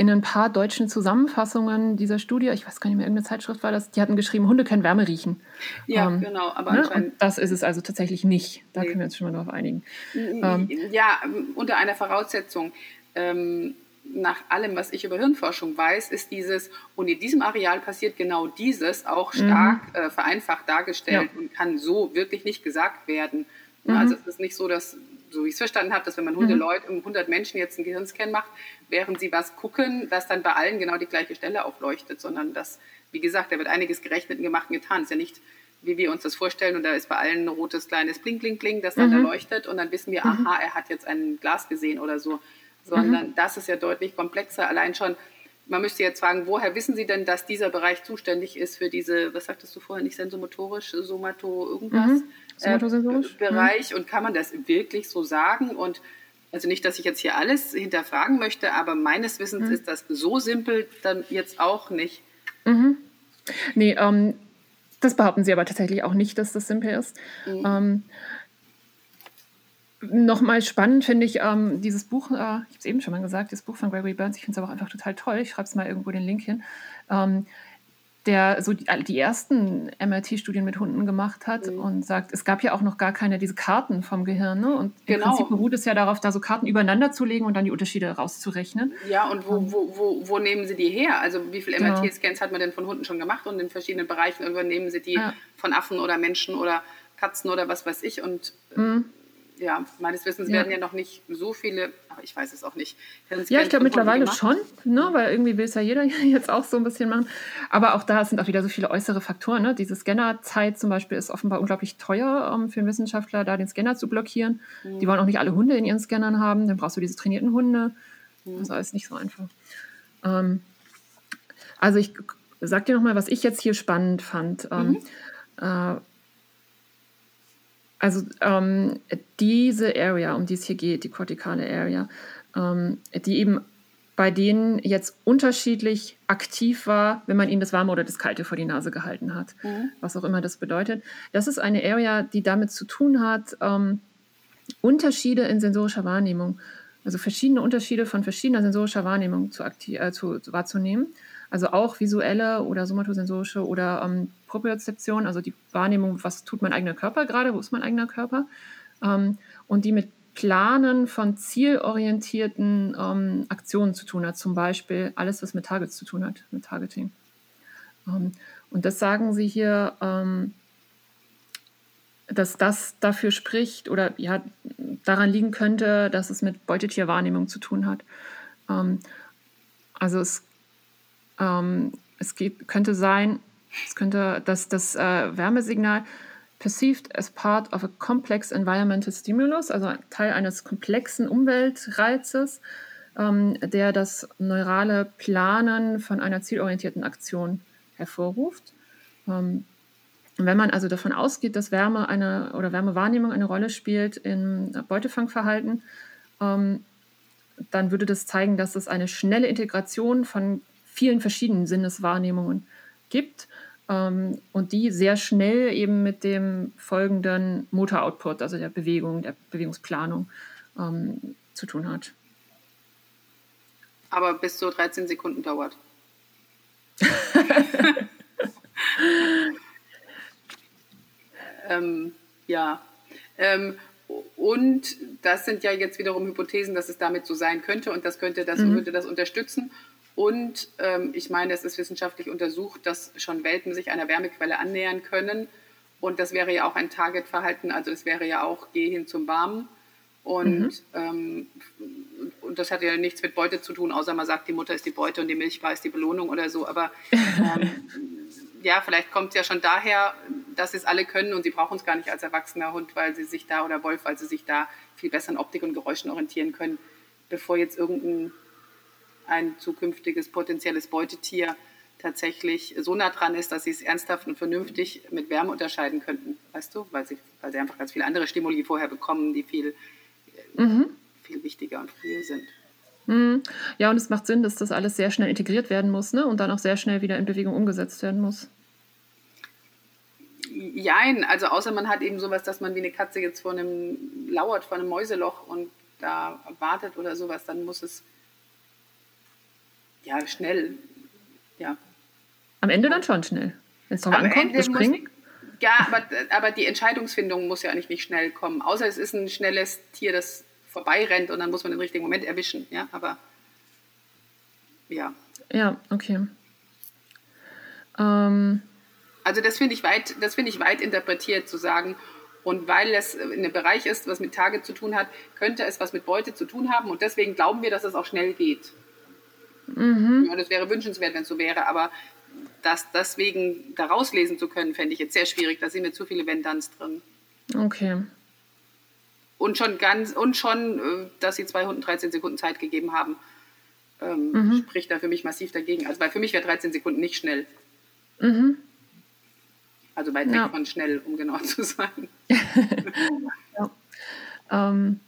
Speaker 2: in ein paar deutschen Zusammenfassungen dieser Studie, ich weiß gar nicht mehr, irgendeine Zeitschrift war das, die hatten geschrieben, Hunde können Wärme riechen.
Speaker 1: Ja, ähm, genau, aber ne?
Speaker 2: Und das ist es also tatsächlich nicht. Da nee. können wir uns schon mal darauf einigen.
Speaker 1: Ähm, ja, unter einer Voraussetzung. Ähm, nach allem, was ich über Hirnforschung weiß, ist dieses, und in diesem Areal passiert genau dieses auch stark mhm. äh, vereinfacht dargestellt ja. und kann so wirklich nicht gesagt werden. Mhm. Also es ist nicht so, dass so wie ich es verstanden habe, dass wenn man 100 mhm. Leute, 100 Menschen jetzt einen Gehirnscan macht, während sie was gucken, dass dann bei allen genau die gleiche Stelle aufleuchtet, sondern dass, wie gesagt, da wird einiges gerechnet und gemacht und getan. Es ist ja nicht, wie wir uns das vorstellen, und da ist bei allen ein rotes kleines Bling, Bling, Bling, das dann mhm. da leuchtet und dann wissen wir, mhm. aha, er hat jetzt ein Glas gesehen oder so. Sondern mhm. das ist ja deutlich komplexer. Allein schon, man müsste jetzt fragen, woher wissen Sie denn, dass dieser Bereich zuständig ist für diese, was sagtest du vorher, nicht sensomotorisch, somato irgendwas? Mhm. Äh, Bereich und kann man das wirklich so sagen? Und also nicht, dass ich jetzt hier alles hinterfragen möchte, aber meines Wissens mhm. ist das so simpel dann jetzt auch nicht.
Speaker 2: Mhm. Nee, ähm, das behaupten sie aber tatsächlich auch nicht, dass das simpel ist. Mhm. Ähm, Nochmal spannend finde ich ähm, dieses Buch, äh, ich habe es eben schon mal gesagt, das Buch von Gregory Burns, ich finde es aber auch einfach total toll. Ich schreibe es mal irgendwo den Link hin. Ähm, der so die, die ersten MRT-Studien mit Hunden gemacht hat mhm. und sagt, es gab ja auch noch gar keine diese Karten vom Gehirn. Ne? Und genau. im Prinzip beruht es ja darauf, da so Karten übereinander zu legen und dann die Unterschiede rauszurechnen.
Speaker 1: Ja, und wo, wo, wo, wo nehmen Sie die her? Also wie viele genau. MRT-Scans hat man denn von Hunden schon gemacht und in verschiedenen Bereichen übernehmen Sie die ja. von Affen oder Menschen oder Katzen oder was weiß ich und mhm ja, meines Wissens ja. werden ja noch nicht so viele, aber ich weiß es auch nicht.
Speaker 2: Ja, ich glaube mittlerweile schon, ne? weil irgendwie will es ja jeder jetzt auch so ein bisschen machen. Aber auch da sind auch wieder so viele äußere Faktoren. Ne? Diese Scannerzeit zum Beispiel ist offenbar unglaublich teuer um, für einen Wissenschaftler, da den Scanner zu blockieren. Mhm. Die wollen auch nicht alle Hunde in ihren Scannern haben. Dann brauchst du diese trainierten Hunde. Mhm. Das ist alles nicht so einfach. Ähm, also ich sag dir nochmal, was ich jetzt hier spannend fand. Ähm, mhm. Ähm, äh, also ähm, diese Area, um die es hier geht, die kortikale Area, ähm, die eben bei denen jetzt unterschiedlich aktiv war, wenn man ihnen das Warme oder das Kalte vor die Nase gehalten hat, mhm. was auch immer das bedeutet. Das ist eine Area, die damit zu tun hat, ähm, Unterschiede in sensorischer Wahrnehmung, also verschiedene Unterschiede von verschiedener sensorischer Wahrnehmung zu, äh, zu, zu wahrzunehmen. Also auch visuelle oder somatosensorische oder ähm, Propriozeption, also die Wahrnehmung, was tut mein eigener Körper gerade, wo ist mein eigener Körper. Ähm, und die mit Planen von zielorientierten ähm, Aktionen zu tun hat, zum Beispiel alles, was mit Targets zu tun hat, mit Targeting. Ähm, und das sagen sie hier, ähm, dass das dafür spricht oder ja, daran liegen könnte, dass es mit Beutetierwahrnehmung zu tun hat. Ähm, also es ähm, es geht, könnte sein, es könnte, dass das äh, Wärmesignal perceived as part of a complex environmental stimulus, also Teil eines komplexen Umweltreizes, ähm, der das neurale Planen von einer zielorientierten Aktion hervorruft. Ähm, wenn man also davon ausgeht, dass Wärme eine oder Wärmewahrnehmung eine Rolle spielt im Beutefangverhalten, ähm, dann würde das zeigen, dass es eine schnelle Integration von vielen verschiedenen Sinneswahrnehmungen gibt ähm, und die sehr schnell eben mit dem folgenden Motor-Output, also der Bewegung, der Bewegungsplanung ähm, zu tun hat.
Speaker 1: Aber bis zu 13 Sekunden dauert. ähm, ja. Ähm, und das sind ja jetzt wiederum Hypothesen, dass es damit so sein könnte und das könnte das, mhm. würde das unterstützen. Und ähm, ich meine, es ist wissenschaftlich untersucht, dass schon Welten sich einer Wärmequelle annähern können. Und das wäre ja auch ein Targetverhalten, also es wäre ja auch, geh hin zum Warmen. Und, mhm. ähm, und das hat ja nichts mit Beute zu tun, außer man sagt, die Mutter ist die Beute und die Milchbar ist die Belohnung oder so. Aber ähm, ja, vielleicht kommt es ja schon daher, dass sie es alle können und sie brauchen es gar nicht als erwachsener Hund, weil sie sich da oder Wolf, weil sie sich da viel besser an Optik und Geräuschen orientieren können, bevor jetzt irgendein ein zukünftiges potenzielles Beutetier tatsächlich so nah dran ist, dass sie es ernsthaft und vernünftig mit Wärme unterscheiden könnten, weißt du, weil sie, weil sie einfach ganz viele andere Stimuli vorher bekommen, die viel, mhm. viel wichtiger und früher sind.
Speaker 2: Mhm. Ja, und es macht Sinn, dass das alles sehr schnell integriert werden muss ne? und dann auch sehr schnell wieder in Bewegung umgesetzt werden muss.
Speaker 1: Jein, also außer man hat eben sowas, dass man wie eine Katze jetzt vor einem lauert, vor einem Mäuseloch und da wartet oder sowas, dann muss es ja, schnell. Ja.
Speaker 2: Am Ende dann schon schnell. Wenn es drauf ankommt, wir springen.
Speaker 1: ja, aber, aber die Entscheidungsfindung muss ja eigentlich nicht schnell kommen. Außer es ist ein schnelles Tier, das vorbeirennt und dann muss man den richtigen Moment erwischen. Ja, aber ja.
Speaker 2: Ja, okay. Ähm.
Speaker 1: Also das finde ich weit, das finde ich weit interpretiert zu sagen. Und weil es in einem Bereich ist, was mit Tage zu tun hat, könnte es was mit Beute zu tun haben. Und deswegen glauben wir, dass es auch schnell geht. Mhm. Ja, das wäre wünschenswert, wenn es so wäre, aber das deswegen da rauslesen zu können, fände ich jetzt sehr schwierig. Da sind mir zu viele Wenn-Danns drin.
Speaker 2: Okay.
Speaker 1: Und schon ganz, und schon, äh, dass sie zwei Hunden 13 Sekunden Zeit gegeben haben, ähm, mhm. spricht da für mich massiv dagegen. Also weil für mich wäre 13 Sekunden nicht schnell. Mhm. Also weit ja. weg von schnell, um genau zu sein.
Speaker 2: ja. Ähm,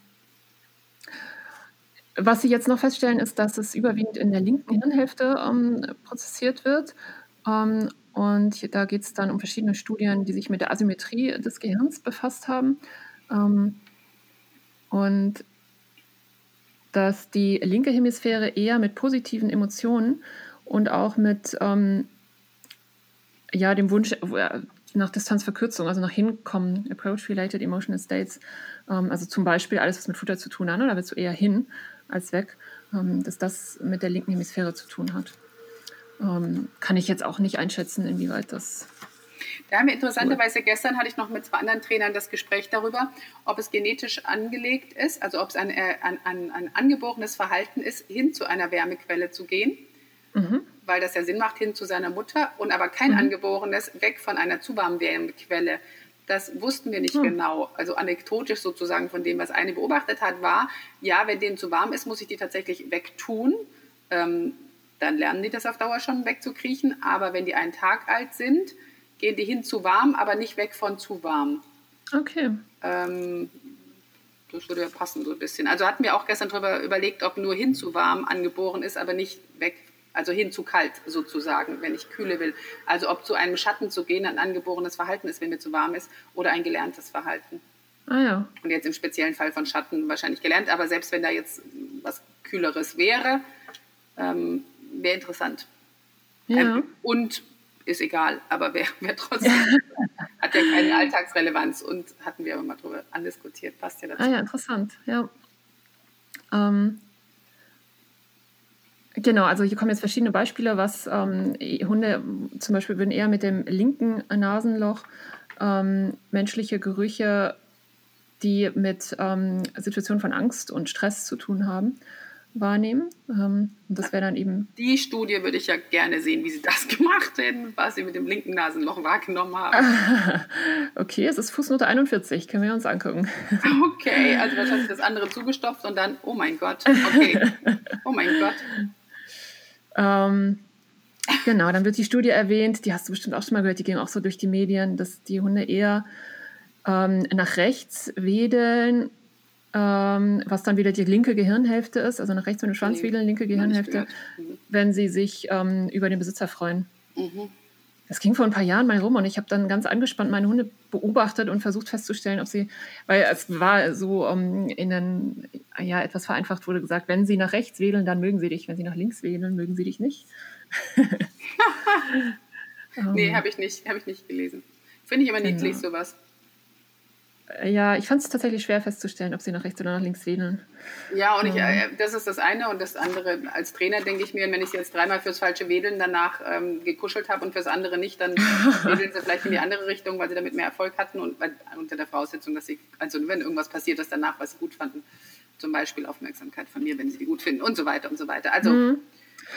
Speaker 2: was Sie jetzt noch feststellen, ist, dass es überwiegend in der linken Hirnhälfte ähm, prozessiert wird. Ähm, und da geht es dann um verschiedene Studien, die sich mit der Asymmetrie des Gehirns befasst haben. Ähm, und dass die linke Hemisphäre eher mit positiven Emotionen und auch mit ähm, ja, dem Wunsch äh, nach Distanzverkürzung, also nach Hinkommen, Approach-Related Emotional States, ähm, also zum Beispiel alles, was mit Futter zu tun hat, ne, da willst du eher hin als weg, ähm, dass das mit der linken Hemisphäre zu tun hat. Ähm, kann ich jetzt auch nicht einschätzen, inwieweit das.
Speaker 1: Da haben wir interessanterweise gestern hatte ich noch mit zwei anderen Trainern das Gespräch darüber, ob es genetisch angelegt ist, also ob es ein, äh, ein, ein, ein angeborenes Verhalten ist, hin zu einer Wärmequelle zu gehen. Mhm. weil das ja Sinn macht, hin zu seiner Mutter und aber kein mhm. angeborenes weg von einer zu warmen Wärmequelle. Das wussten wir nicht hm. genau. Also anekdotisch sozusagen von dem, was eine beobachtet hat, war, ja, wenn denen zu warm ist, muss ich die tatsächlich wegtun. Ähm, dann lernen die das auf Dauer schon wegzukriechen. Aber wenn die einen Tag alt sind, gehen die hin zu warm, aber nicht weg von zu warm.
Speaker 2: Okay.
Speaker 1: Ähm, das würde ja passen so ein bisschen. Also hatten wir auch gestern darüber überlegt, ob nur hin zu warm angeboren ist, aber nicht weg also hin zu kalt sozusagen, wenn ich kühle will. Also ob zu einem Schatten zu gehen ein angeborenes Verhalten ist, wenn mir zu warm ist, oder ein gelerntes Verhalten.
Speaker 2: Ah ja.
Speaker 1: Und jetzt im speziellen Fall von Schatten wahrscheinlich gelernt, aber selbst wenn da jetzt was Kühleres wäre, ähm, wäre interessant.
Speaker 2: Ja. Ähm,
Speaker 1: und ist egal, aber wäre wär trotzdem, hat ja keine Alltagsrelevanz und hatten wir aber mal drüber andiskutiert, passt ja dazu.
Speaker 2: Ah ja, interessant, ja. Ähm, Genau, also hier kommen jetzt verschiedene Beispiele, was ähm, Hunde zum Beispiel würden eher mit dem linken Nasenloch ähm, menschliche Gerüche, die mit ähm, Situationen von Angst und Stress zu tun haben, wahrnehmen. Ähm, und das wäre dann eben.
Speaker 1: Die Studie würde ich ja gerne sehen, wie sie das gemacht hätten, was sie mit dem linken Nasenloch wahrgenommen haben.
Speaker 2: okay, es ist Fußnote 41, können wir uns angucken.
Speaker 1: okay, also wahrscheinlich das andere zugestopft und dann, oh mein Gott, okay, oh mein Gott.
Speaker 2: Ähm, genau, dann wird die Studie erwähnt, die hast du bestimmt auch schon mal gehört, die ging auch so durch die Medien, dass die Hunde eher ähm, nach rechts wedeln, ähm, was dann wieder die linke Gehirnhälfte ist, also nach rechts, wenn du Schwanz nee, wedeln, linke Gehirnhälfte, wenn sie sich ähm, über den Besitzer freuen. Mhm. Das ging vor ein paar Jahren mal rum und ich habe dann ganz angespannt meine Hunde beobachtet und versucht festzustellen, ob sie, weil es war so um, in einen, ja, etwas vereinfacht wurde gesagt, wenn sie nach rechts wählen, dann mögen sie dich, wenn sie nach links wählen, mögen sie dich nicht.
Speaker 1: nee, habe ich nicht, habe ich nicht gelesen. Finde ich aber genau. niedlich, sowas.
Speaker 2: Ja, ich fand es tatsächlich schwer festzustellen, ob sie nach rechts oder nach links wedeln.
Speaker 1: Ja, und ich, äh, das ist das eine. Und das andere, als Trainer denke ich mir, wenn ich sie jetzt dreimal fürs falsche Wedeln danach ähm, gekuschelt habe und fürs andere nicht, dann wedeln sie vielleicht in die andere Richtung, weil sie damit mehr Erfolg hatten und weil, unter der Voraussetzung, dass sie, also wenn irgendwas passiert ist danach, was sie gut fanden, zum Beispiel Aufmerksamkeit von mir, wenn sie die gut finden und so weiter und so weiter. Also. Mhm.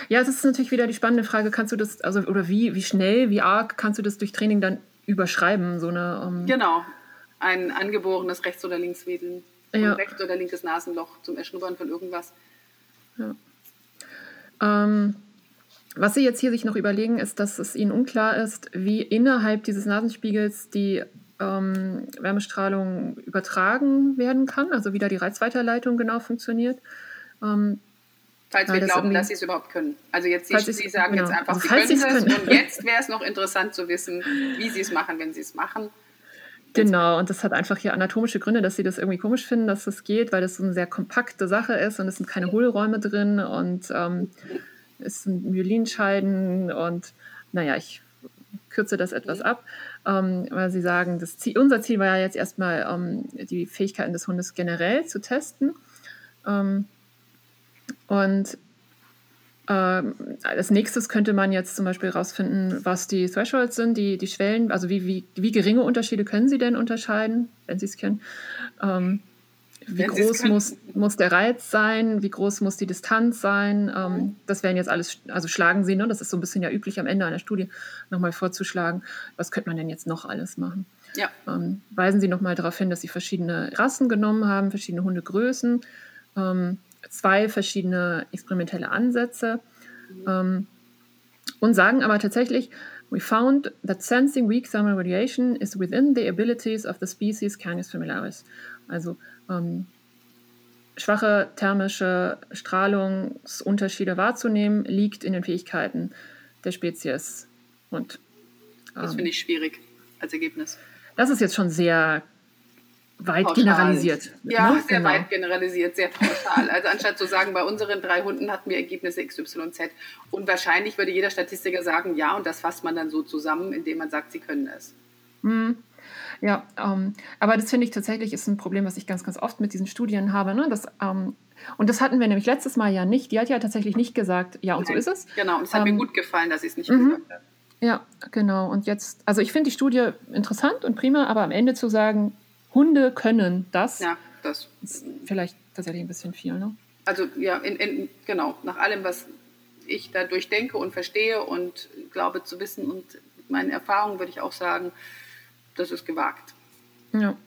Speaker 2: Ja, das ist natürlich wieder die spannende Frage, kannst du das, also oder wie, wie schnell, wie arg kannst du das durch Training dann überschreiben? So eine,
Speaker 1: um ähm, genau, ein angeborenes Rechts- oder Linkswedeln. Ja. Rechts- oder linkes Nasenloch zum Erschnuppern von irgendwas.
Speaker 2: Ja. Ähm, was Sie jetzt hier sich noch überlegen, ist, dass es Ihnen unklar ist, wie innerhalb dieses Nasenspiegels die ähm, Wärmestrahlung übertragen werden kann, also wie da die Reizweiterleitung genau funktioniert.
Speaker 1: Ähm, falls wir glauben, dass sie es überhaupt können. Also jetzt Sie, Sie sagen genau. jetzt einfach, also, Sie können es und jetzt wäre es noch interessant zu wissen, wie Sie es machen, wenn Sie es machen.
Speaker 2: Genau, und das hat einfach hier anatomische Gründe, dass sie das irgendwie komisch finden, dass das geht, weil das so eine sehr kompakte Sache ist und es sind keine Hohlräume drin und ähm, es sind Myelinscheiden und naja, ich kürze das etwas ab, ähm, weil sie sagen, das Ziel, unser Ziel war ja jetzt erstmal ähm, die Fähigkeiten des Hundes generell zu testen. Ähm, und ähm, als nächstes könnte man jetzt zum Beispiel herausfinden, was die Thresholds sind, die, die Schwellen, also wie, wie, wie geringe Unterschiede können Sie denn unterscheiden, wenn Sie es können? Ähm, wie wenn groß muss, muss der Reiz sein? Wie groß muss die Distanz sein? Ähm, das wären jetzt alles, also schlagen Sie, ne, das ist so ein bisschen ja üblich am Ende einer Studie, nochmal vorzuschlagen, was könnte man denn jetzt noch alles machen? Ja. Ähm, weisen Sie nochmal darauf hin, dass Sie verschiedene Rassen genommen haben, verschiedene Hundegrößen. Ähm, zwei verschiedene experimentelle Ansätze ähm, und sagen aber tatsächlich, we found that sensing weak thermal radiation is within the abilities of the species Canis familiaris. Also ähm, schwache thermische Strahlungsunterschiede wahrzunehmen, liegt in den Fähigkeiten der Spezies. Und,
Speaker 1: ähm, das finde ich schwierig als Ergebnis.
Speaker 2: Das ist jetzt schon sehr weit pauschal. generalisiert.
Speaker 1: Ja, ne? sehr genau. weit generalisiert, sehr pauschal. Also anstatt zu sagen, bei unseren drei Hunden hatten wir Ergebnisse XYZ. Und wahrscheinlich würde jeder Statistiker sagen, ja, und das fasst man dann so zusammen, indem man sagt, sie können es.
Speaker 2: Mhm. Ja, ähm, aber das finde ich tatsächlich ist ein Problem, was ich ganz, ganz oft mit diesen Studien habe. Ne? Das, ähm, und das hatten wir nämlich letztes Mal ja nicht. Die hat ja tatsächlich nicht gesagt, ja, und Nein, so ist es.
Speaker 1: Genau, und es hat ähm, mir gut gefallen, dass sie es nicht mhm. gesagt hat.
Speaker 2: Ja, genau. Und jetzt, also ich finde die Studie interessant und prima, aber am Ende zu sagen, Hunde können das.
Speaker 1: Ja, das
Speaker 2: ist vielleicht tatsächlich ein bisschen viel, ne?
Speaker 1: Also ja, in, in, genau, nach allem, was ich dadurch denke und verstehe und glaube zu wissen und meinen Erfahrungen würde ich auch sagen, das ist gewagt.
Speaker 2: Ja.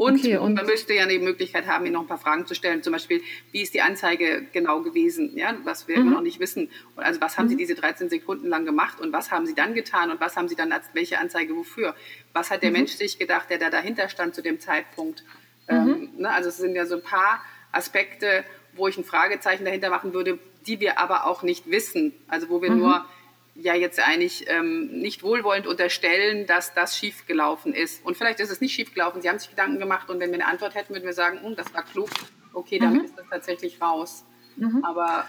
Speaker 1: Und, okay, und, man müsste ja die Möglichkeit haben, Ihnen noch ein paar Fragen zu stellen. Zum Beispiel, wie ist die Anzeige genau gewesen? Ja, was wir mhm. noch nicht wissen. Also was haben mhm. Sie diese 13 Sekunden lang gemacht und was haben Sie dann getan und was haben Sie dann als welche Anzeige wofür? Was hat der mhm. Mensch sich gedacht, der da dahinter stand zu dem Zeitpunkt? Mhm. Ähm, ne, also es sind ja so ein paar Aspekte, wo ich ein Fragezeichen dahinter machen würde, die wir aber auch nicht wissen. Also wo wir mhm. nur ja jetzt eigentlich ähm, nicht wohlwollend unterstellen, dass das schiefgelaufen ist. Und vielleicht ist es nicht schiefgelaufen. Sie haben sich Gedanken gemacht und wenn wir eine Antwort hätten, würden wir sagen, hm, das war klug. Okay, damit mhm. ist das tatsächlich raus. Mhm. Aber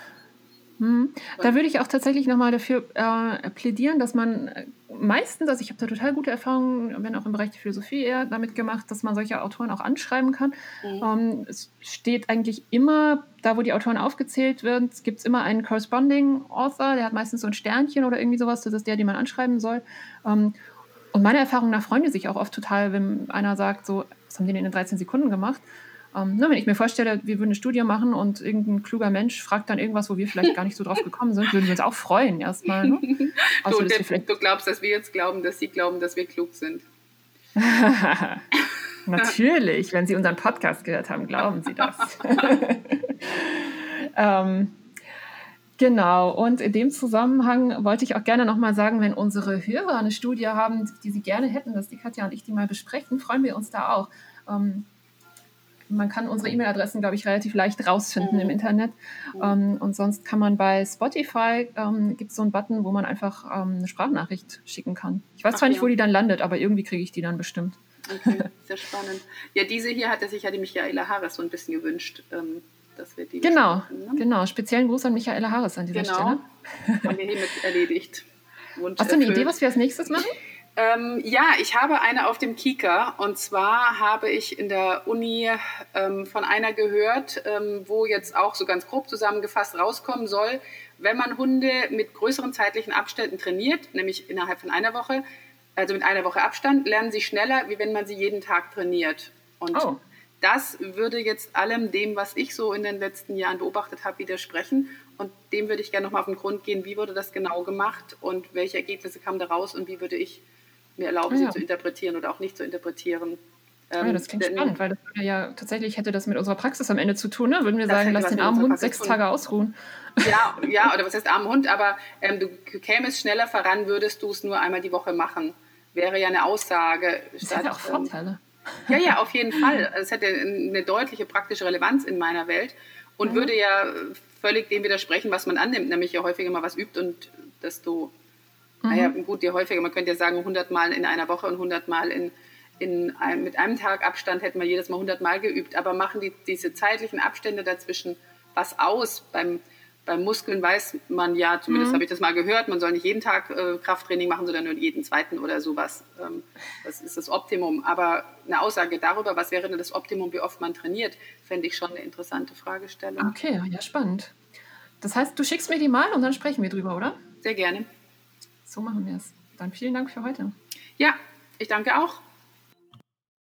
Speaker 2: hm. Da würde ich auch tatsächlich nochmal dafür äh, plädieren, dass man äh, meistens, also ich habe da total gute Erfahrungen, wenn auch im Bereich der Philosophie eher damit gemacht, dass man solche Autoren auch anschreiben kann. Mhm. Ähm, es steht eigentlich immer, da wo die Autoren aufgezählt werden, gibt es immer einen Corresponding Author, der hat meistens so ein Sternchen oder irgendwie sowas, das ist der, den man anschreiben soll. Ähm, und meine Erfahrung nach freuen sich auch oft total, wenn einer sagt, so, was haben die denn in 13 Sekunden gemacht? Ähm, ne, wenn ich mir vorstelle, wir würden eine Studie machen und irgendein kluger Mensch fragt dann irgendwas, wo wir vielleicht gar nicht so drauf gekommen sind, würden wir uns auch freuen erstmal. Ne?
Speaker 1: Also, du, du glaubst, dass wir jetzt glauben, dass sie glauben, dass wir klug sind.
Speaker 2: Natürlich, wenn Sie unseren Podcast gehört haben, glauben Sie das. ähm, Genau, und in dem Zusammenhang wollte ich auch gerne nochmal sagen, wenn unsere Hörer eine Studie haben, die sie gerne hätten, dass die Katja und ich die mal besprechen, freuen wir uns da auch. Ähm, man kann unsere E-Mail-Adressen, glaube ich, relativ leicht rausfinden mhm. im Internet. Mhm. Ähm, und sonst kann man bei Spotify, ähm, gibt es so einen Button, wo man einfach ähm, eine Sprachnachricht schicken kann. Ich weiß Ach, zwar nicht, ja. wo die dann landet, aber irgendwie kriege ich die dann bestimmt.
Speaker 1: Okay, sehr spannend. Ja, diese hier hatte sich ja die Michaela Harris so ein bisschen gewünscht. Ähm, dass wir die
Speaker 2: genau, ne? genau. Speziellen Gruß an Michaela Harris an dieser genau. Stelle.
Speaker 1: Haben wir hiermit erledigt.
Speaker 2: Wunsch Hast du eine Idee, was wir als nächstes machen?
Speaker 1: Ähm, ja, ich habe eine auf dem Kika und zwar habe ich in der Uni ähm, von einer gehört, ähm, wo jetzt auch so ganz grob zusammengefasst rauskommen soll, wenn man Hunde mit größeren zeitlichen Abständen trainiert, nämlich innerhalb von einer Woche, also mit einer Woche Abstand, lernen sie schneller, wie wenn man sie jeden Tag trainiert. Und oh. das würde jetzt allem dem, was ich so in den letzten Jahren beobachtet habe, widersprechen. Und dem würde ich gerne nochmal auf den Grund gehen, wie wurde das genau gemacht und welche Ergebnisse kamen daraus und wie würde ich mir erlauben, ja. sie zu interpretieren oder auch nicht zu interpretieren.
Speaker 2: Ähm, ja, das klingt denn, spannend, weil das ja tatsächlich hätte das mit unserer Praxis am Ende zu tun. Ne? Würden wir sagen, lass den armen Hund sechs Tage ausruhen.
Speaker 1: Ja, ja, oder was heißt armen Hund, aber ähm, du kämest schneller voran, würdest du es nur einmal die Woche machen. Wäre ja eine Aussage.
Speaker 2: Das statt, hätte auch ähm, Vorteile.
Speaker 1: Ähm, ja, ja, auf jeden Fall. Es hätte eine deutliche praktische Relevanz in meiner Welt und mhm. würde ja völlig dem widersprechen, was man annimmt, nämlich je häufiger mal was übt und desto, mhm. naja, gut, je häufiger, man könnte ja sagen, 100 Mal in einer Woche und 100 Mal in, in einem, mit einem Tag Abstand hätten wir jedes Mal 100 Mal geübt, aber machen die, diese zeitlichen Abstände dazwischen was aus beim beim Muskeln weiß man ja, zumindest mhm. habe ich das mal gehört, man soll nicht jeden Tag äh, Krafttraining machen, sondern nur jeden zweiten oder sowas. Ähm, das ist das Optimum. Aber eine Aussage darüber, was wäre denn das Optimum, wie oft man trainiert, fände ich schon eine interessante Fragestellung.
Speaker 2: Okay, ja, spannend. Das heißt, du schickst mir die mal und dann sprechen wir drüber, oder?
Speaker 1: Sehr gerne.
Speaker 2: So machen wir es. Dann vielen Dank für heute.
Speaker 1: Ja, ich danke auch.